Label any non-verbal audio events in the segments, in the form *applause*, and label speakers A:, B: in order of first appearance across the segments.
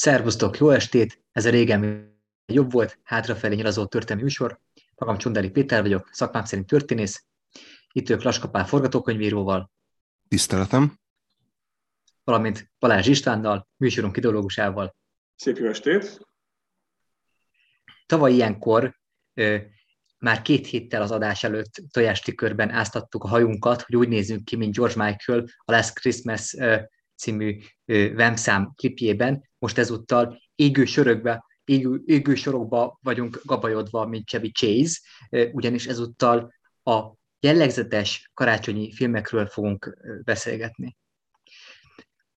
A: Szervusztok, jó estét! Ez a régen jobb volt, hátrafelé nyilazó történelmi műsor. Magam Csundari Péter vagyok, szakmám szerint történész. Itt ők Laskapál forgatókönyvíróval.
B: Tiszteletem.
A: Valamint Balázs Istvánnal, műsorunk ideológusával.
C: Szép jó estét!
A: Tavaly ilyenkor már két héttel az adás előtt tojásti körben áztattuk a hajunkat, hogy úgy nézzünk ki, mint George Michael a Last Christmas című Vemszám klipjében. Most ezúttal égő sörökbe, égő, égő sorokba vagyunk gabajodva, mint Chevy Chase, ugyanis ezúttal a jellegzetes karácsonyi filmekről fogunk beszélgetni.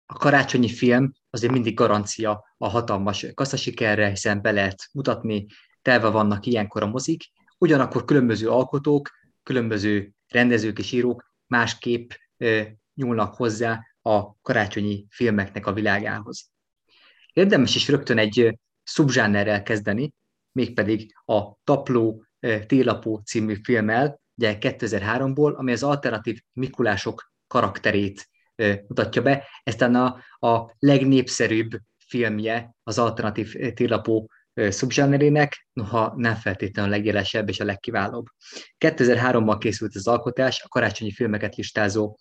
A: A karácsonyi film azért mindig garancia a hatalmas kasszasikerre, hiszen be lehet mutatni, telve vannak ilyenkor a mozik, ugyanakkor különböző alkotók, különböző rendezők és írók másképp nyúlnak hozzá a karácsonyi filmeknek a világához. Érdemes is rögtön egy szubzsánerrel kezdeni, mégpedig a Tapló Télapó című filmmel, ugye 2003-ból, ami az alternatív Mikulások karakterét mutatja be. Ez a, a legnépszerűbb filmje az alternatív télapó szubzsánerének, noha nem feltétlenül a legjelesebb és a legkiválóbb. 2003-ban készült az alkotás, a karácsonyi filmeket listázó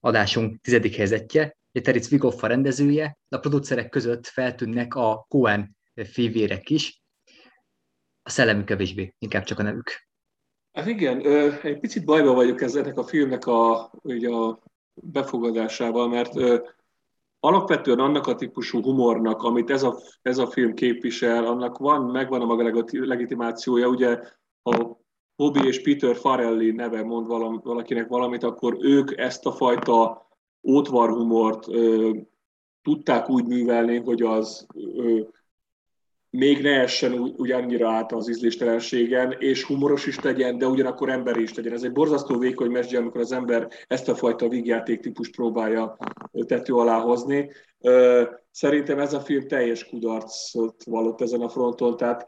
A: adásunk tizedik helyzetje, Teric Vigoffa rendezője, de a producerek között feltűnnek a Cohen fivérek is, a szellemük kevésbé, inkább csak a nevük.
C: Hát igen, egy picit bajba vagyok ezzel a filmnek a, ugye a befogadásával, mert alapvetően annak a típusú humornak, amit ez a, ez a film képvisel, annak van, megvan a maga legitimációja, ugye a Bobby és Peter Farelli neve mond valakinek valamit, akkor ők ezt a fajta ótvarhumort tudták úgy művelni, hogy az még ne essen úgy, annyira át az ízléstelenségen, és humoros is legyen, de ugyanakkor emberi is legyen. Ez egy borzasztó vékony mesdje, amikor az ember ezt a fajta vígjáték típust próbálja tető alá hozni. Szerintem ez a film teljes kudarcot vallott ezen a fronton, tehát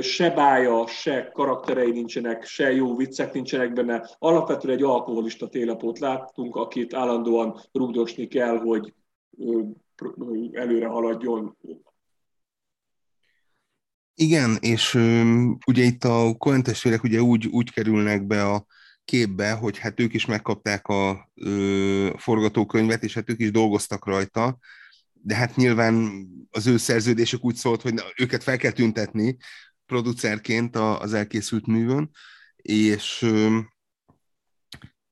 C: se bája, se karakterei nincsenek, se jó viccek nincsenek benne. Alapvetően egy alkoholista télapót láttunk, akit állandóan rugdosni kell, hogy előre haladjon.
B: Igen, és ugye itt a Cohen ugye úgy, úgy kerülnek be a képbe, hogy hát ők is megkapták a ö, forgatókönyvet, és hát ők is dolgoztak rajta, de hát nyilván az ő szerződésük úgy szólt, hogy őket fel kell tüntetni producerként az elkészült művön, és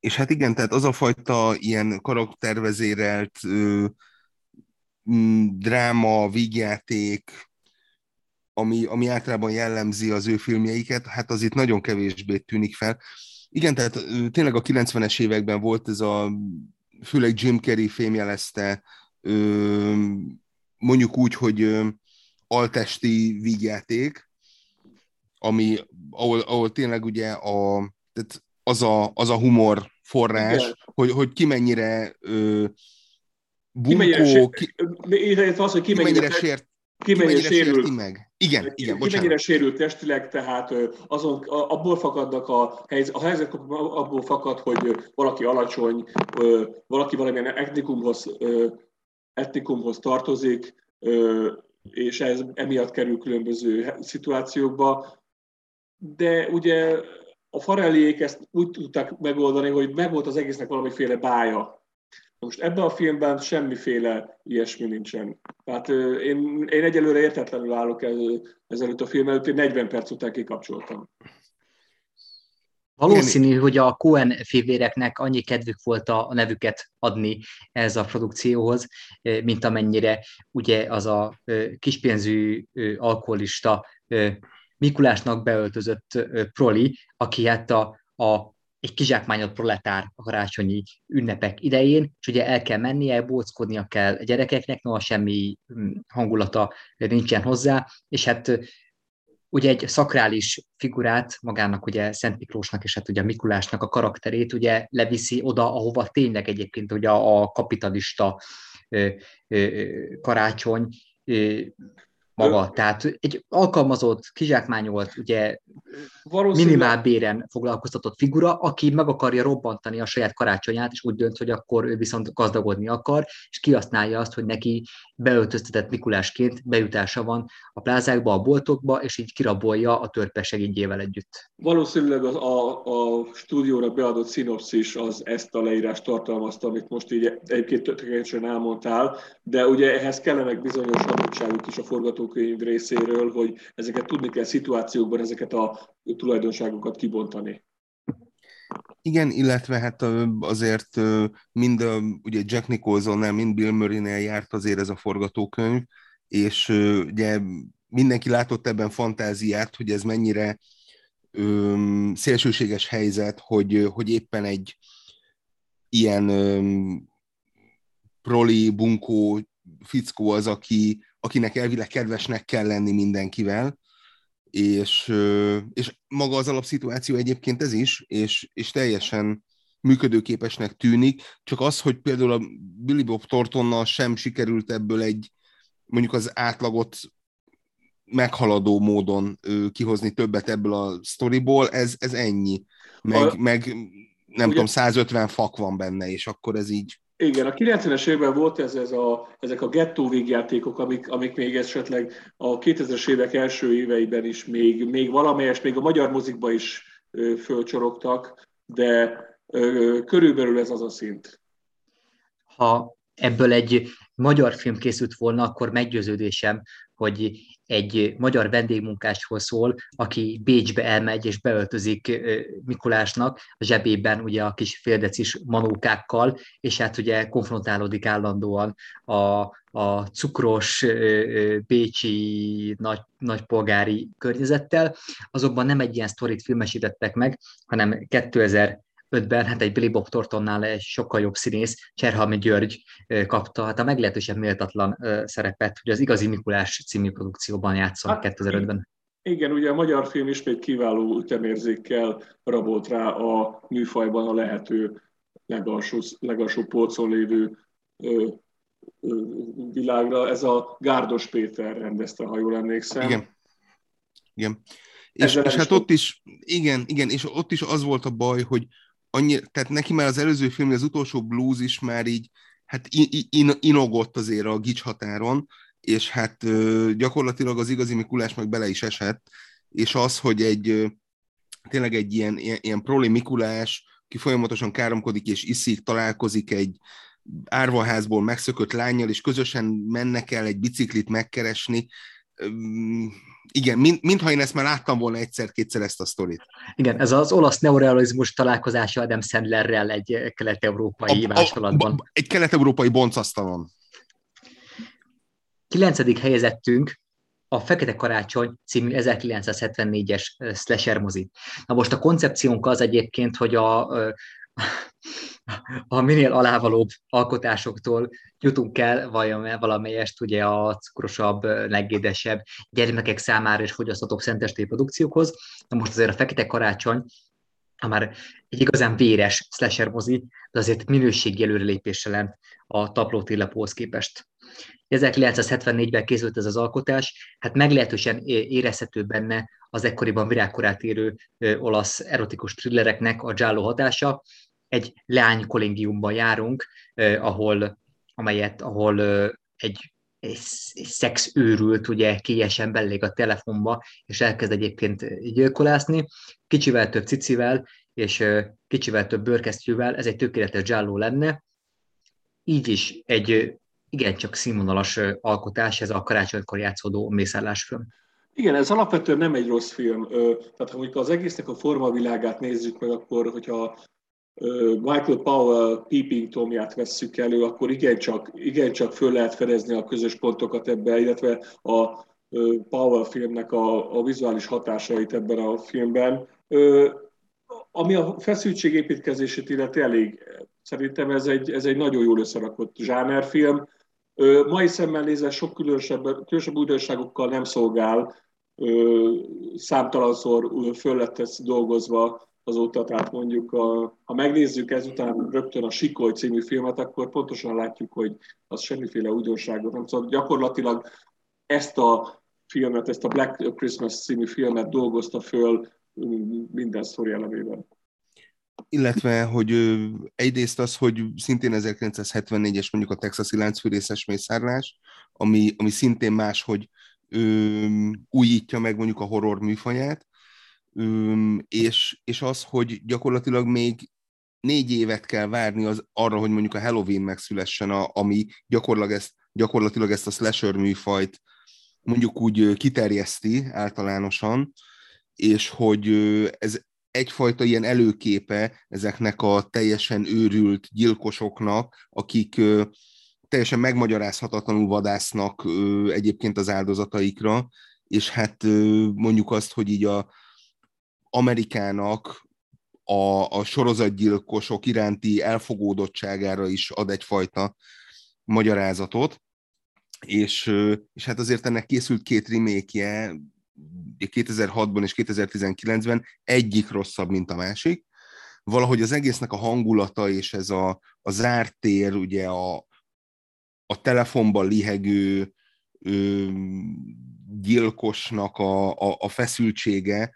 B: és hát igen, tehát az a fajta ilyen karaktervezérelt dráma, vígjáték, ami, ami általában jellemzi az ő filmjeiket, hát az itt nagyon kevésbé tűnik fel. Igen, tehát tényleg a 90-es években volt ez a, főleg Jim Carrey fémjelezte, mondjuk úgy, hogy altesti vígjáték, ami, ahol, ahol tényleg ugye a, tehát az, a, az a humor forrás, hogy, hogy ki mennyire ö, bunkó, ki,
C: mennyire, az, hogy ki,
B: ki mennyire, sért,
C: ki mennyire,
B: sérül, meg. Igen, igen,
C: ki mennyire sérült testileg, tehát azon, abból fakadnak a, helyzet, a helyzet abból fakad, hogy valaki alacsony, valaki valamilyen etnikumhoz, etnikumhoz tartozik, és ez emiatt kerül különböző szituációkba, de ugye a farelliék ezt úgy tudták megoldani, hogy megvolt az egésznek valamiféle bája. Most ebben a filmben semmiféle ilyesmi nincsen. Tehát én, én egyelőre értetlenül állok ezelőtt a film előtt, én 40 perc után kikapcsoltam.
A: Valószínű, hogy a Cohen fivéreknek annyi kedvük volt a nevüket adni ez a produkcióhoz, mint amennyire ugye az a kispénzű alkoholista Mikulásnak beöltözött proli, aki hát a, a egy kizsákmányolt proletár a karácsonyi ünnepek idején, és ugye el kell mennie, bóckodnia kell a gyerekeknek, noha semmi mm, hangulata nincsen hozzá, és hát ugye egy szakrális figurát, magának ugye Szent Miklósnak és hát ugye Mikulásnak a karakterét ugye leviszi oda, ahova tényleg egyébként ugye a kapitalista karácsony maga. Tehát egy alkalmazott, kizsákmányolt, ugye minimál béren foglalkoztatott figura, aki meg akarja robbantani a saját karácsonyát, és úgy dönt, hogy akkor ő viszont gazdagodni akar, és kihasználja azt, hogy neki beöltöztetett Mikulásként bejutása van a plázákba, a boltokba, és így kirabolja a törpe segítjével együtt.
C: Valószínűleg az, a, a stúdióra beadott szinopszis az ezt a leírást tartalmazta, amit most így egyébként tökéletesen elmondtál, de ugye ehhez kellenek bizonyos adottságok is a forgatókönyv részéről, hogy ezeket tudni kell szituációkban, ezeket a tulajdonságokat kibontani.
B: Igen, illetve hát azért mind a, ugye Jack Nicholsonnál, mind Bill Murray-nél járt azért ez a forgatókönyv, és ugye mindenki látott ebben fantáziát, hogy ez mennyire öm, szélsőséges helyzet, hogy, hogy éppen egy ilyen öm, proli, bunkó fickó az, aki, akinek elvileg kedvesnek kell lenni mindenkivel, és, és maga az alapszituáció egyébként ez is, és, és teljesen működőképesnek tűnik, csak az, hogy például a Billy Bob Thorntonnal sem sikerült ebből egy mondjuk az átlagot meghaladó módon kihozni többet ebből a sztoriból, ez, ez ennyi. Meg, a, meg nem ugye, tudom, 150 fak van benne, és akkor ez így
C: igen, a 90-es években volt ez, ez a, ezek a gettó végjátékok, amik, amik még esetleg a 2000-es évek első éveiben is még, még valamelyes, még a magyar mozikba is fölcsorogtak, de ö, körülbelül ez az a szint.
A: Ha ebből egy magyar film készült volna, akkor meggyőződésem, hogy egy magyar vendégmunkásról szól, aki Bécsbe elmegy és beöltözik Mikulásnak a zsebében ugye a kis féldecis manókákkal, és hát ugye konfrontálódik állandóan a, a cukros bécsi nagy, nagypolgári környezettel. Azonban nem egy ilyen sztorit filmesítettek meg, hanem 2000 ötben, hát egy Billy Bob Thorntonnál egy sokkal jobb színész, Cserhalmi György kapta hát a meglehetősen méltatlan szerepet, hogy az Igazi Mikulás című produkcióban játszom hát, 2005-ben.
C: Igen, ugye a magyar film ismét kiváló ütemérzékkel rabolt rá a műfajban a lehető legalsó, legalsó polcon lévő ö, ö, világra. Ez a Gárdos Péter rendezte, ha jól emlékszem.
B: Igen. Igen. És, és hát ott is, igen, igen, és ott is az volt a baj, hogy annyira, tehát neki már az előző film, az utolsó blues is már így, hát in, in, inogott azért a gics határon, és hát gyakorlatilag az igazi Mikulás meg bele is esett, és az, hogy egy tényleg egy ilyen, ilyen, ilyen proli Mikulás, ki folyamatosan káromkodik és iszik, találkozik egy árvaházból megszökött lányjal, és közösen mennek el egy biciklit megkeresni, igen, mint, mintha én ezt már láttam volna egyszer-kétszer ezt a sztorit.
A: Igen, ez az olasz neorealizmus találkozása Adam Sandlerrel egy kelet-európai másolatban.
B: Egy kelet-európai boncasztalon.
A: Kilencedik helyezettünk a Fekete Karácsony című 1974-es slasher mozi. Na most a koncepciónk az egyébként, hogy a, a minél alávalóbb alkotásoktól jutunk el valamelyest ugye a cukrosabb, legédesebb gyermekek számára és fogyaszthatóbb szentesté produkciókhoz. Na most azért a Fekete Karácsony, ha már egy igazán véres slasher mozi, de azért minőségi előrelépéssel lent a taplótillapóhoz képest. 1974-ben készült ez az alkotás, hát meglehetősen érezhető benne az ekkoriban virágkorát érő olasz erotikus thrillereknek a giallo hatása, egy leány kollégiumban járunk, eh, ahol, amelyet, ahol eh, egy, egy, egy szexőrült, ugye kiesen belég a telefonba, és elkezd egyébként gyilkolászni, kicsivel több cicivel, és eh, kicsivel több bőrkesztyűvel, ez egy tökéletes dzsálló lenne. Így is egy igencsak színvonalas alkotás, ez a karácsonykor játszódó mészállásfilm.
C: Igen, ez alapvetően nem egy rossz film. Tehát ha mondjuk az egésznek a formavilágát nézzük meg, akkor hogyha Michael Powell Peeping Tomját vesszük elő, akkor igencsak, igencsak föl lehet fedezni a közös pontokat ebbe, illetve a Powell filmnek a, a vizuális hatásait ebben a filmben. Ami a feszültségépítkezését illeti elég, szerintem ez egy, ez egy nagyon jól összerakott zsánerfilm. Mai szemmel nézve sok különösebb, különösebb újdonságokkal nem szolgál, számtalanszor föl lett dolgozva azóta, tehát mondjuk a, ha megnézzük ezután rögtön a Sikoly című filmet, akkor pontosan látjuk, hogy az semmiféle újdonságot nem szóval gyakorlatilag ezt a filmet, ezt a Black Christmas című filmet dolgozta föl minden sztori elemében.
B: Illetve, hogy egyrészt az, hogy szintén 1974-es mondjuk a texasi láncfűrészes mészárlás, ami, ami szintén más, hogy újítja meg mondjuk a horror műfaját, ö, és, és az, hogy gyakorlatilag még négy évet kell várni az, arra, hogy mondjuk a Halloween megszülessen, a, ami gyakorlatilag ezt, gyakorlatilag ezt a slasher műfajt mondjuk úgy kiterjeszti általánosan, és hogy ez egyfajta ilyen előképe ezeknek a teljesen őrült gyilkosoknak, akik teljesen megmagyarázhatatlanul vadásznak egyébként az áldozataikra, és hát mondjuk azt, hogy így a Amerikának a, a sorozatgyilkosok iránti elfogódottságára is ad egyfajta magyarázatot, és, és hát azért ennek készült két remake 2006-ban és 2019-ben egyik rosszabb, mint a másik. Valahogy az egésznek a hangulata és ez a, a zárt tér, ugye a, a telefonban lihegő ö, gyilkosnak a, a, a feszültsége,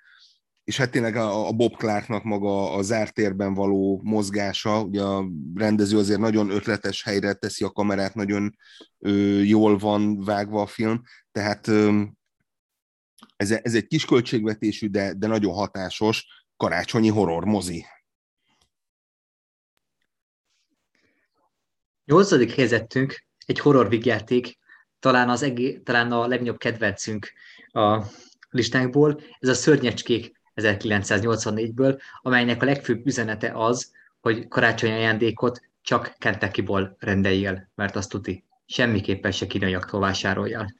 B: és hát tényleg a, Bob Clarknak maga a zárt térben való mozgása, ugye a rendező azért nagyon ötletes helyre teszi a kamerát, nagyon ö, jól van vágva a film, tehát ö, ez, ez egy kis költségvetésű, de, de nagyon hatásos karácsonyi horror mozi.
A: Nyolcadik helyzetünk egy horror vigyáték, talán, az egé, talán a legnagyobb kedvencünk a listánkból, ez a Szörnyecskék 1984-ből, amelynek a legfőbb üzenete az, hogy karácsonyi ajándékot csak Kentuckyból rendeljél, mert azt tuti. Semmiképpen se kínaiaktól vásároljál.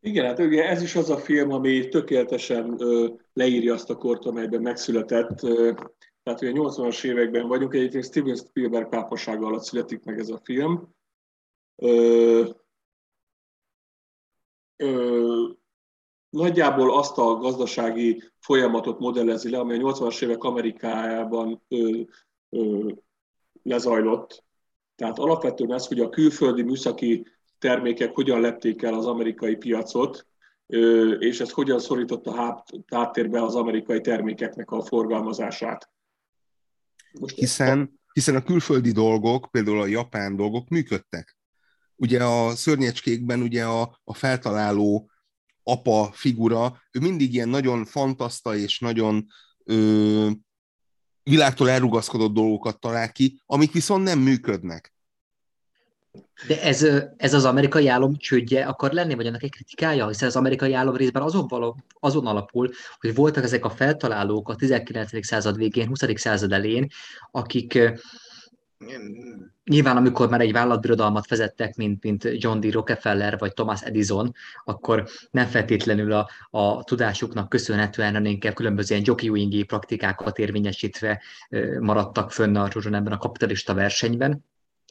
C: Igen, hát ugye ez is az a film, ami tökéletesen ö, leírja azt a kort, amelyben megszületett. Ö, tehát ugye 80-as években vagyunk, egyébként Steven Spielberg pápasága alatt születik meg ez a film. Ö, ö, nagyjából azt a gazdasági folyamatot modellezi le, ami a 80-as évek Amerikájában ö, ö, lezajlott. Tehát alapvetően ez, hogy a külföldi műszaki termékek hogyan lepték el az amerikai piacot, és ez hogyan szorította háttérbe az amerikai termékeknek a forgalmazását.
B: Most hiszen, hiszen a külföldi dolgok, például a japán dolgok működtek. Ugye a szörnyecskékben ugye a, a feltaláló apa figura, ő mindig ilyen nagyon fantaszta és nagyon ö, világtól elrugaszkodott dolgokat talál ki, amik viszont nem működnek.
A: De ez, ez az amerikai állam csődje akar lenni, vagy annak egy kritikája? Hiszen az amerikai állam részben azon, való, azon alapul, hogy voltak ezek a feltalálók a 19. század végén, 20. század elén, akik nyilván amikor már egy vállalatbirodalmat vezettek, mint, mint John D. Rockefeller vagy Thomas Edison, akkor nem feltétlenül a, a tudásuknak köszönhetően, hanem inkább különböző ilyen jockeyingi praktikákat érvényesítve maradtak fönn a ebben a kapitalista versenyben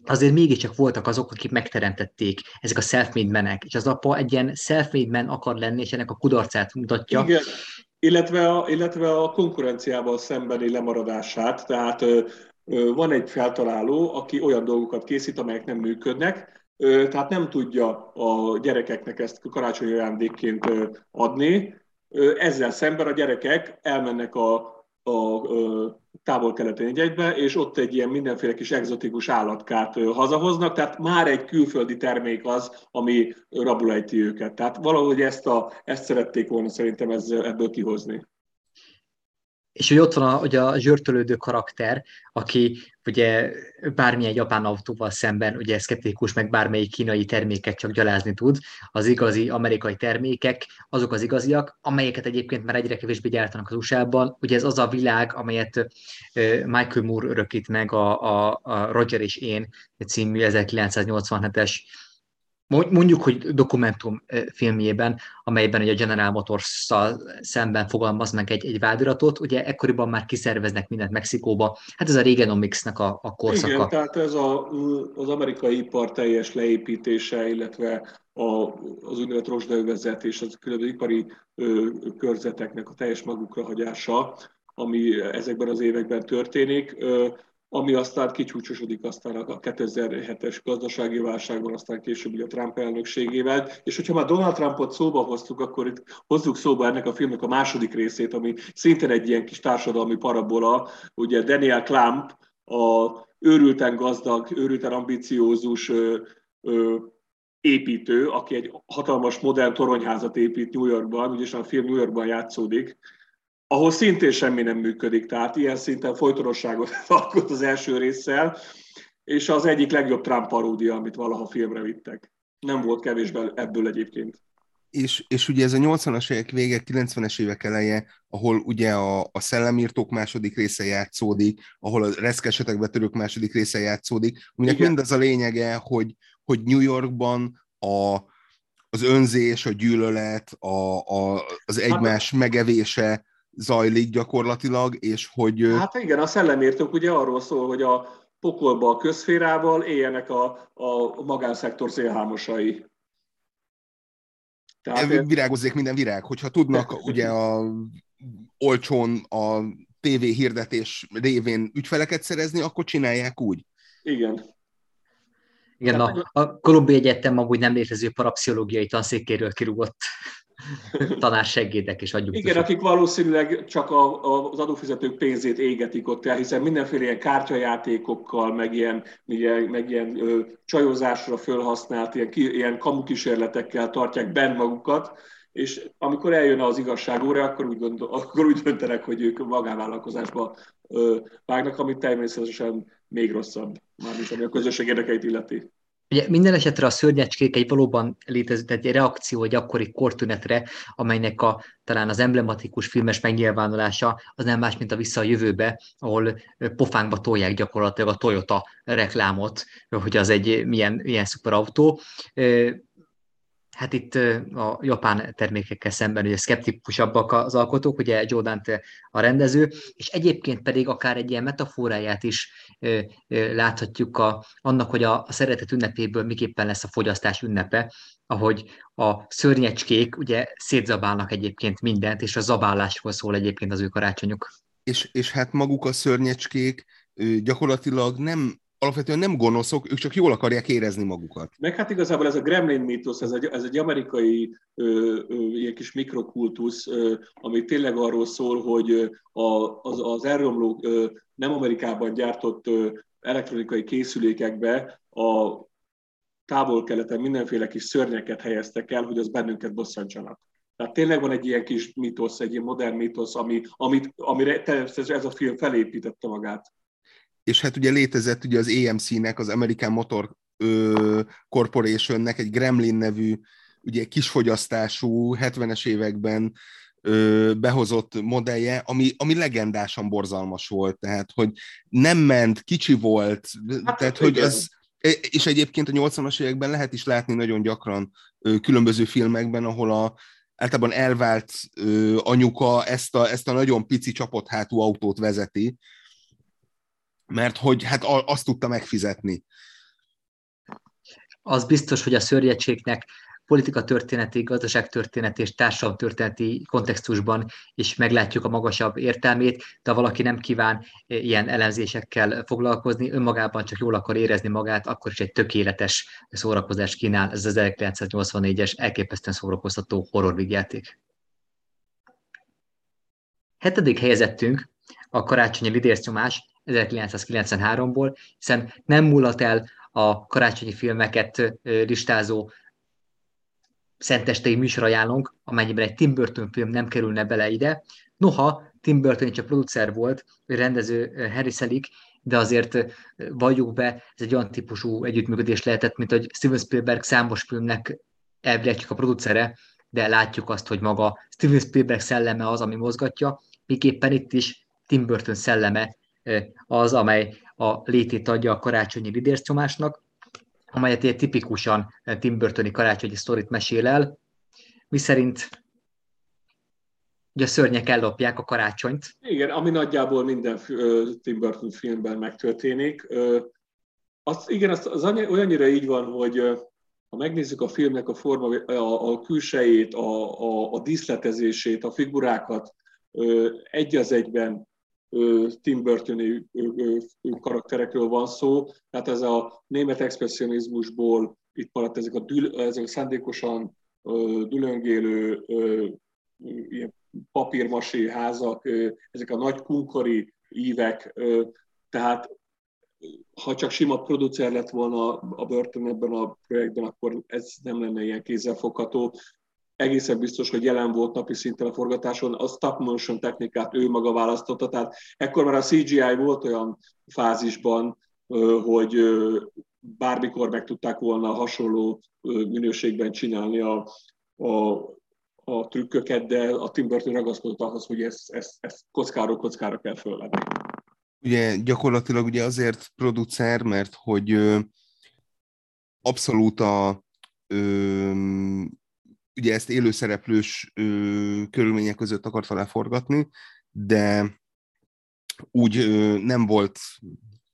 A: azért mégiscsak voltak azok, akik megteremtették ezek a self-made menek, és az apa egy ilyen self-made man akar lenni, és ennek a kudarcát mutatja.
C: Igen, illetve a, illetve a konkurenciával szembeni lemaradását, tehát van egy feltaláló, aki olyan dolgokat készít, amelyek nem működnek, tehát nem tudja a gyerekeknek ezt karácsonyi ajándékként adni, ezzel szemben a gyerekek elmennek a a távol-keleti egybe, és ott egy ilyen mindenféle kis egzotikus állatkát hazahoznak, tehát már egy külföldi termék az, ami rabulejti őket. Tehát valahogy ezt, a, ezt szerették volna szerintem ezzel, ebből kihozni
A: és hogy ott van a, ugye a zsörtölődő karakter, aki ugye bármilyen japán autóval szemben ugye szkeptikus, meg bármelyik kínai terméket csak gyalázni tud, az igazi amerikai termékek, azok az igaziak, amelyeket egyébként már egyre kevésbé gyártanak az USA-ban. Ugye ez az a világ, amelyet Michael Moore örökít meg a, a, a Roger és én című 1987-es mondjuk, hogy dokumentum filmjében, amelyben ugye a General motors szemben fogalmaz meg egy, egy vádiratot, ugye ekkoriban már kiszerveznek mindent Mexikóba, hát ez a Reaganomics-nek a, a korszaka.
C: Igen, tehát ez a, az amerikai ipar teljes leépítése, illetve a, az úgynevezett rozsdaövezet és az különböző ipari ö, körzeteknek a teljes magukra hagyása, ami ezekben az években történik. Ö, ami aztán kicsúcsosodik aztán a 2007-es gazdasági válságban, aztán később a Trump elnökségével. És hogyha már Donald Trumpot szóba hoztuk, akkor itt hozzuk szóba ennek a filmnek a második részét, ami szintén egy ilyen kis társadalmi parabola. Ugye Daniel Klump, a őrülten gazdag, őrülten ambiciózus építő, aki egy hatalmas modern toronyházat épít New Yorkban, ugyanis a film New Yorkban játszódik, ahol szintén semmi nem működik, tehát ilyen szinten folytonosságot *laughs* alkot az első résszel, és az egyik legjobb Trump paródia, amit valaha filmre vittek. Nem volt kevés ebből egyébként.
B: És, és ugye ez a 80-as évek vége, 90-es évek eleje, ahol ugye a, a szellemírtók második része játszódik, ahol a reszkesetek betörők második része játszódik, aminek mind az a lényege, hogy, hogy New Yorkban a, az önzés, a gyűlölet, a, a, az hát- egymás hát, megevése zajlik gyakorlatilag, és hogy...
C: Hát igen, a szellemértők ugye arról szól, hogy a pokolba a közférával éljenek a, a magánszektor szélhámosai.
B: Tehát virágozzék minden virág, hogyha tudnak *laughs* ugye a olcsón a TV hirdetés révén ügyfeleket szerezni, akkor csinálják úgy.
C: Igen.
A: Igen, a, a Kolumbi Egyetem amúgy nem létező parapszichológiai tanszékéről kirúgott tanársegédek is adjuk.
C: Igen, akik valószínűleg csak a, a, az adófizetők pénzét égetik ott el, hiszen mindenféle ilyen kártyajátékokkal, meg ilyen, ilyen, meg ilyen ö, csajozásra fölhasznált, ilyen, ilyen kamukísérletekkel tartják bent magukat, és amikor eljön az igazságóra, akkor úgy, gondol, akkor úgy döntenek, hogy ők magánvállalkozásba ö, vágnak, amit természetesen még rosszabb, mármint ami a közösség érdekeit illeti.
A: Ugye minden esetre a szörnyecskék egy valóban létező, egy reakció egy akkori kortünetre, amelynek a, talán az emblematikus filmes megnyilvánulása az nem más, mint a Vissza a jövőbe, ahol pofánkba tolják gyakorlatilag a Toyota reklámot, hogy az egy milyen, milyen szuperautó hát itt a japán termékekkel szemben ugye szkeptikusabbak az alkotók, ugye Jordan a rendező, és egyébként pedig akár egy ilyen metaforáját is láthatjuk a, annak, hogy a, a szeretet ünnepéből miképpen lesz a fogyasztás ünnepe, ahogy a szörnyecskék ugye szétzabálnak egyébként mindent, és a zabálásról szól egyébként az ő karácsonyuk.
B: És, és hát maguk a szörnyecskék gyakorlatilag nem alapvetően nem gonoszok, ők csak jól akarják érezni magukat.
C: Meg hát igazából ez a gremlin mítosz, ez egy, ez egy amerikai ö, ö, ilyen kis mikrokultusz, ö, ami tényleg arról szól, hogy a, az, az elromló ö, nem Amerikában gyártott ö, elektronikai készülékekbe a távol-keleten mindenféle kis szörnyeket helyeztek el, hogy az bennünket bosszantsanak. Tehát tényleg van egy ilyen kis mitosz, egy ilyen modern mitosz, ami, amit, amire ez a film felépítette magát
B: és hát ugye létezett ugye az AMC-nek, az American Motor Corporationnek egy Gremlin nevű, ugye kisfogyasztású, 70-es években ö, behozott modellje, ami, ami legendásan borzalmas volt, tehát, hogy nem ment, kicsi volt, hát, tehát, hogy az, és egyébként a 80-as években lehet is látni nagyon gyakran ö, különböző filmekben, ahol a általában elvált ö, anyuka ezt a, ezt a nagyon pici csapott hátú autót vezeti, mert hogy hát azt tudta megfizetni.
A: Az biztos, hogy a szörnyegységnek politika történeti, gazdaságtörténeti és társadalomtörténeti kontextusban is meglátjuk a magasabb értelmét, de ha valaki nem kíván ilyen elemzésekkel foglalkozni, önmagában csak jól akar érezni magát, akkor is egy tökéletes szórakozás kínál. Ez az 1984-es elképesztően szórakoztató horrorvigyáték. Hetedik helyezettünk a karácsonyi lidércnyomás 1993-ból, hiszen nem múlott el a karácsonyi filmeket listázó szentestei műsorajánlónk, amennyiben egy Tim Burton film nem kerülne bele ide. Noha Tim Burton csak producer volt, rendező Harry Selick, de azért valljuk be, ez egy olyan típusú együttműködés lehetett, mint hogy Steven Spielberg számos filmnek elvileg a producere, de látjuk azt, hogy maga Steven Spielberg szelleme az, ami mozgatja, miképpen itt is Tim Burton szelleme az, amely a létét adja a karácsonyi lidércomásnak, amelyet egy tipikusan Tim Burtoni karácsonyi sztorit mesél el, miszerint ugye a szörnyek ellopják a karácsonyt.
C: Igen, ami nagyjából minden Tim Burton filmben megtörténik. Az, igen, az, az olyannyira így van, hogy ha megnézzük a filmnek a forma, a, a külsejét, a, a, a díszletezését, a figurákat, egy az egyben Tim burton karakterekről van szó, tehát ez a német expressionizmusból itt maradt ezek a, dül, ezek a szándékosan dülöngélő ilyen papírmasé házak, ezek a nagy kunkori ívek, tehát ha csak sima producer lett volna a Burton ebben a projektben, akkor ez nem lenne ilyen kézzelfogható. Egészen biztos, hogy jelen volt napi szinten a forgatáson, a stop motion technikát ő maga választotta, tehát ekkor már a CGI volt olyan fázisban, hogy bármikor meg tudták volna hasonló minőségben csinálni a, a, a trükköket, de a Tim Burton ragaszkodott ahhoz, hogy ezt, ezt, ezt kockáról kockára kell fölvenni.
B: Ugye gyakorlatilag ugye azért producer, mert hogy abszolút a ugye ezt élőszereplős ö, körülmények között akart leforgatni, de úgy ö, nem volt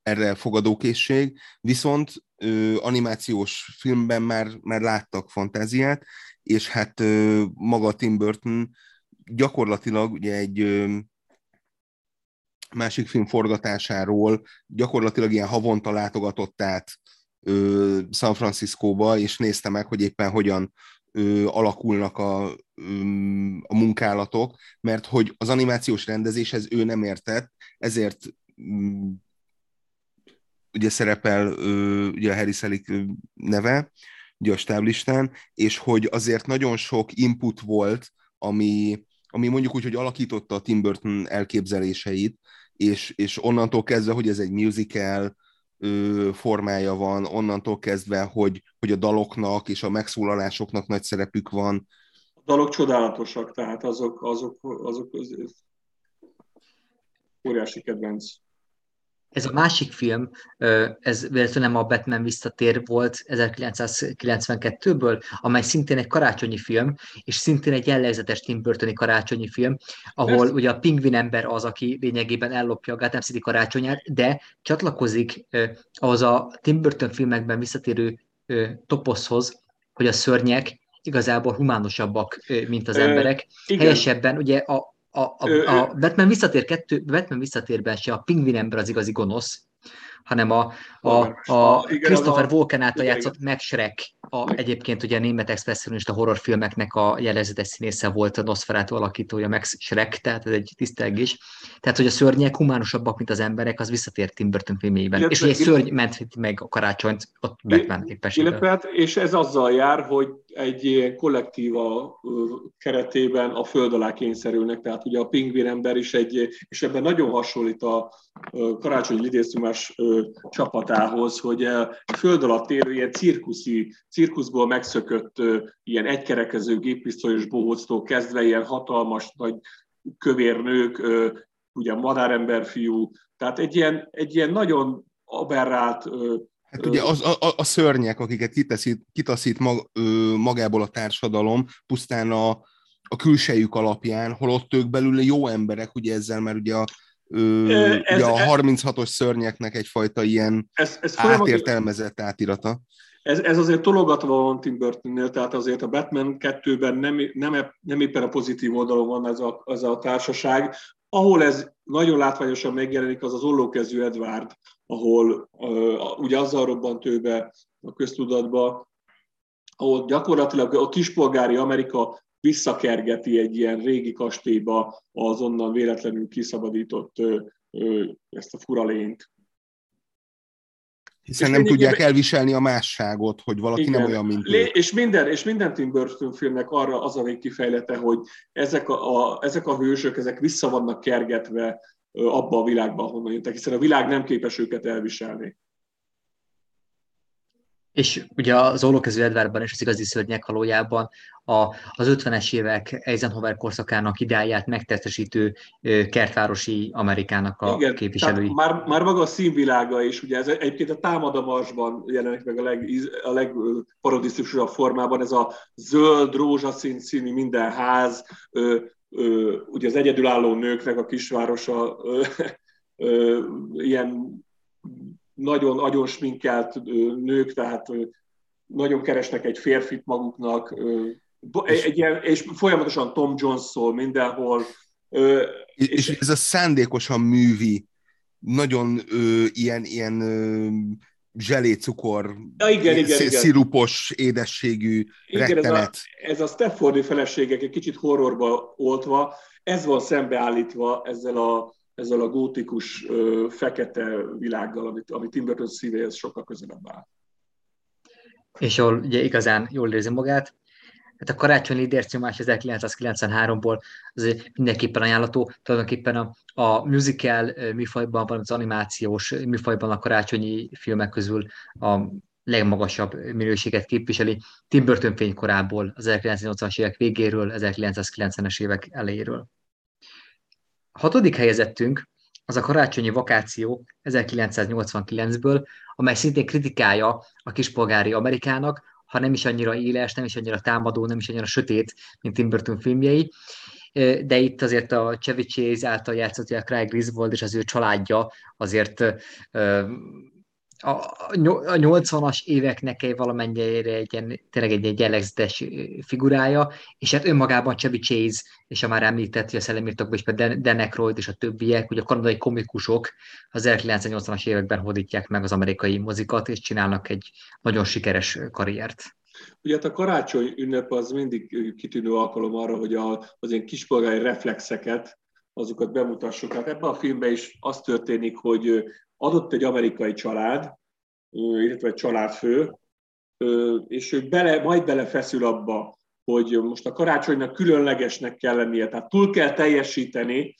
B: erre fogadókészség, viszont ö, animációs filmben már, már láttak fantáziát, és hát ö, maga Tim Burton gyakorlatilag ugye egy ö, másik film forgatásáról gyakorlatilag ilyen havonta látogatott át ö, San Franciscóba, és nézte meg, hogy éppen hogyan ö, alakulnak a, ö, a munkálatok, mert hogy az animációs rendezéshez ő nem értett, ezért ö, ugye szerepel ö, ugye a Harry Selick neve, ugye a stáblistán, és hogy azért nagyon sok input volt, ami, ami mondjuk úgy, hogy alakította a Tim Burton elképzeléseit, és, és onnantól kezdve, hogy ez egy musical formája van, onnantól kezdve, hogy, hogy a daloknak és a megszólalásoknak nagy szerepük van.
C: A dalok csodálatosak, tehát azok, azok, azok az, óriási kedvenc.
A: Ez a másik film, ez véletlenül nem a Batman visszatér volt 1992-ből, amely szintén egy karácsonyi film, és szintén egy jellegzetes Tim Burtoni karácsonyi film, ahol ez... ugye a pingvin ember az, aki lényegében ellopja a Gotham City karácsonyát, de csatlakozik ahhoz a Tim Burton filmekben visszatérő toposzhoz, hogy a szörnyek igazából humánosabbak, mint az emberek. Igen. Helyesebben ugye a, a, a, a Batman visszatér kettő, Batman visszatérben se a pingvin ember az igazi gonosz, hanem a, a, a Christopher Walken által játszott Max Schreck, a, egyébként ugye a német expressionista horrorfilmeknek a jellegzetes színésze volt a Nosferatu alakítója, Max Schreck, tehát ez egy tisztelgés. Tehát, hogy a szörnyek humánosabbak, mint az emberek, az visszatért Tim Burton filmjében. Illetve, és ugye egy szörny ment meg a karácsonyt, ott Batman
C: illetve, hát, És ez azzal jár, hogy egy kollektíva keretében a föld alá kényszerülnek, tehát ugye a pingvin ember is egy, és ebben nagyon hasonlít a karácsonyi lidészumás csapatához, hogy föld alatt élő ilyen cirkuszi, cirkuszból megszökött ilyen egykerekező géppisztolyos bohóctól kezdve ilyen hatalmas nagy kövér nők, ugye madárember fiú, tehát egy ilyen, egy ilyen nagyon aberrált
B: Hát ugye az, a, a szörnyek, akiket kitaszít, kitaszít mag, ö, magából a társadalom, pusztán a, a külsejük alapján, holott ők belül jó emberek, ugye ezzel, mert ugye a, ö, ez, ugye a 36-os szörnyeknek egyfajta ilyen ez, ez átértelmezett átirata.
C: Ez, ez azért tologatva van Tim Burtonnél, tehát azért a Batman 2-ben nem, nem, nem éppen a pozitív oldalon van ez a, ez a társaság. Ahol ez nagyon látványosan megjelenik, az az ollókezű Edward, ahol uh, ugye azzal robbant ő be a köztudatba, ahol gyakorlatilag a kispolgári Amerika visszakergeti egy ilyen régi kastélyba az onnan véletlenül kiszabadított ö, ö, ezt a furalényt.
B: Hiszen és nem tudják elviselni a másságot, hogy valaki igen, nem olyan, mint
C: ő. És minden, és minden Tim Burton filmnek arra az a végkifejlete, hogy ezek a, a, ezek a hősök, ezek vissza vannak kergetve abba a világba, ahonnan jöttek, hiszen a világ nem képes őket elviselni.
A: És ugye az Ollókező Edvárban és az igazi szörnyek valójában a, az 50-es évek Eisenhower korszakának ideáját megtestesítő kertvárosi Amerikának a Igen, képviselői.
C: Már, már maga a színvilága is, ugye ez egyébként a Támadamarsban jelenik meg a, leg, a legparodisztikusabb formában, ez a zöld, rózsaszín színű minden ház, ugye az egyedülálló nőknek a kisvárosa, ilyen nagyon nagyon sminkelt nők, tehát nagyon keresnek egy férfit maguknak, egy ilyen, és folyamatosan Tom Jones szól mindenhol,
B: és, és ez a szándékosan művi, nagyon ö, ilyen, ilyen ö, zselécukor,
C: ja, igen, igen, igen.
B: szirupos édességű igen, rettenet.
C: Ez a, ez a Steffordi feleségek egy kicsit horrorba oltva, ez van szembeállítva ezzel a, ezzel a gótikus ö, fekete világgal, amit, amit Tim Burton szívéhez sokkal közelebb áll.
A: És ahol ugye igazán jól érzi magát, Hát a karácsonyi dércimás 1993-ból az mindenképpen ajánlató, tulajdonképpen a, a musical műfajban, van az animációs műfajban a karácsonyi filmek közül a legmagasabb minőséget képviseli Tim Burton fénykorából, az 1980-as évek végéről, 1990-es évek elejéről. Hatodik helyezettünk az a karácsonyi vakáció 1989-ből, amely szintén kritikája a kispolgári Amerikának, ha nem is annyira éles, nem is annyira támadó, nem is annyira sötét, mint Tim Burton filmjei, de itt azért a Chevy Chase által játszott a Craig Griswold és az ő családja azért a 80-as éveknek egy valamennyire egy ilyen, tényleg egy, egy jellegzetes figurája, és hát önmagában Chevy Chase, és a már említett, hogy a szellemírtokban is például Dan és a többiek, ugye a kanadai komikusok az 1980-as években hódítják meg az amerikai mozikat, és csinálnak egy nagyon sikeres karriert.
C: Ugye hát a karácsony ünnep az mindig kitűnő alkalom arra, hogy a, az ilyen kispolgári reflexeket, azokat bemutassuk. Hát ebben a filmben is az történik, hogy adott egy amerikai család, illetve egy családfő, és ő bele, majd belefeszül abba, hogy most a karácsonynak különlegesnek kell lennie, tehát túl kell teljesíteni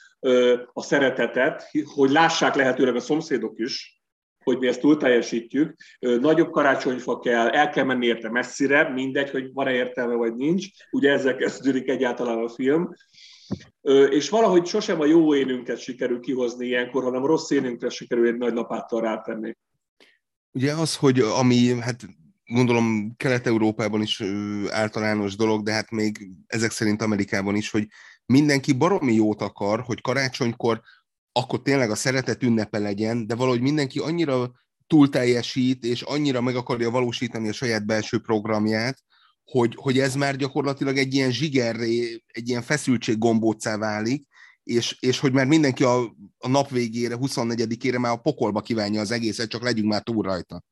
C: a szeretetet, hogy lássák lehetőleg a szomszédok is, hogy mi ezt túl teljesítjük. Nagyobb karácsonyfa kell, el kell menni érte messzire, mindegy, hogy van-e értelme vagy nincs. Ugye ezzel kezdődik egyáltalán a film. És valahogy sosem a jó énünket sikerül kihozni ilyenkor, hanem a rossz énünkre sikerül egy nagy lapáttal rátenni.
B: Ugye az, hogy ami, hát gondolom Kelet-Európában is általános dolog, de hát még ezek szerint Amerikában is, hogy mindenki baromi jót akar, hogy karácsonykor akkor tényleg a szeretet ünnepe legyen, de valahogy mindenki annyira túl teljesít, és annyira meg akarja valósítani a saját belső programját, hogy, hogy ez már gyakorlatilag egy ilyen zsigerré, egy ilyen feszültséggombócá válik, és, és hogy már mindenki a, a nap végére, 24-ére már a pokolba kívánja az egészet, csak legyünk már túl rajta.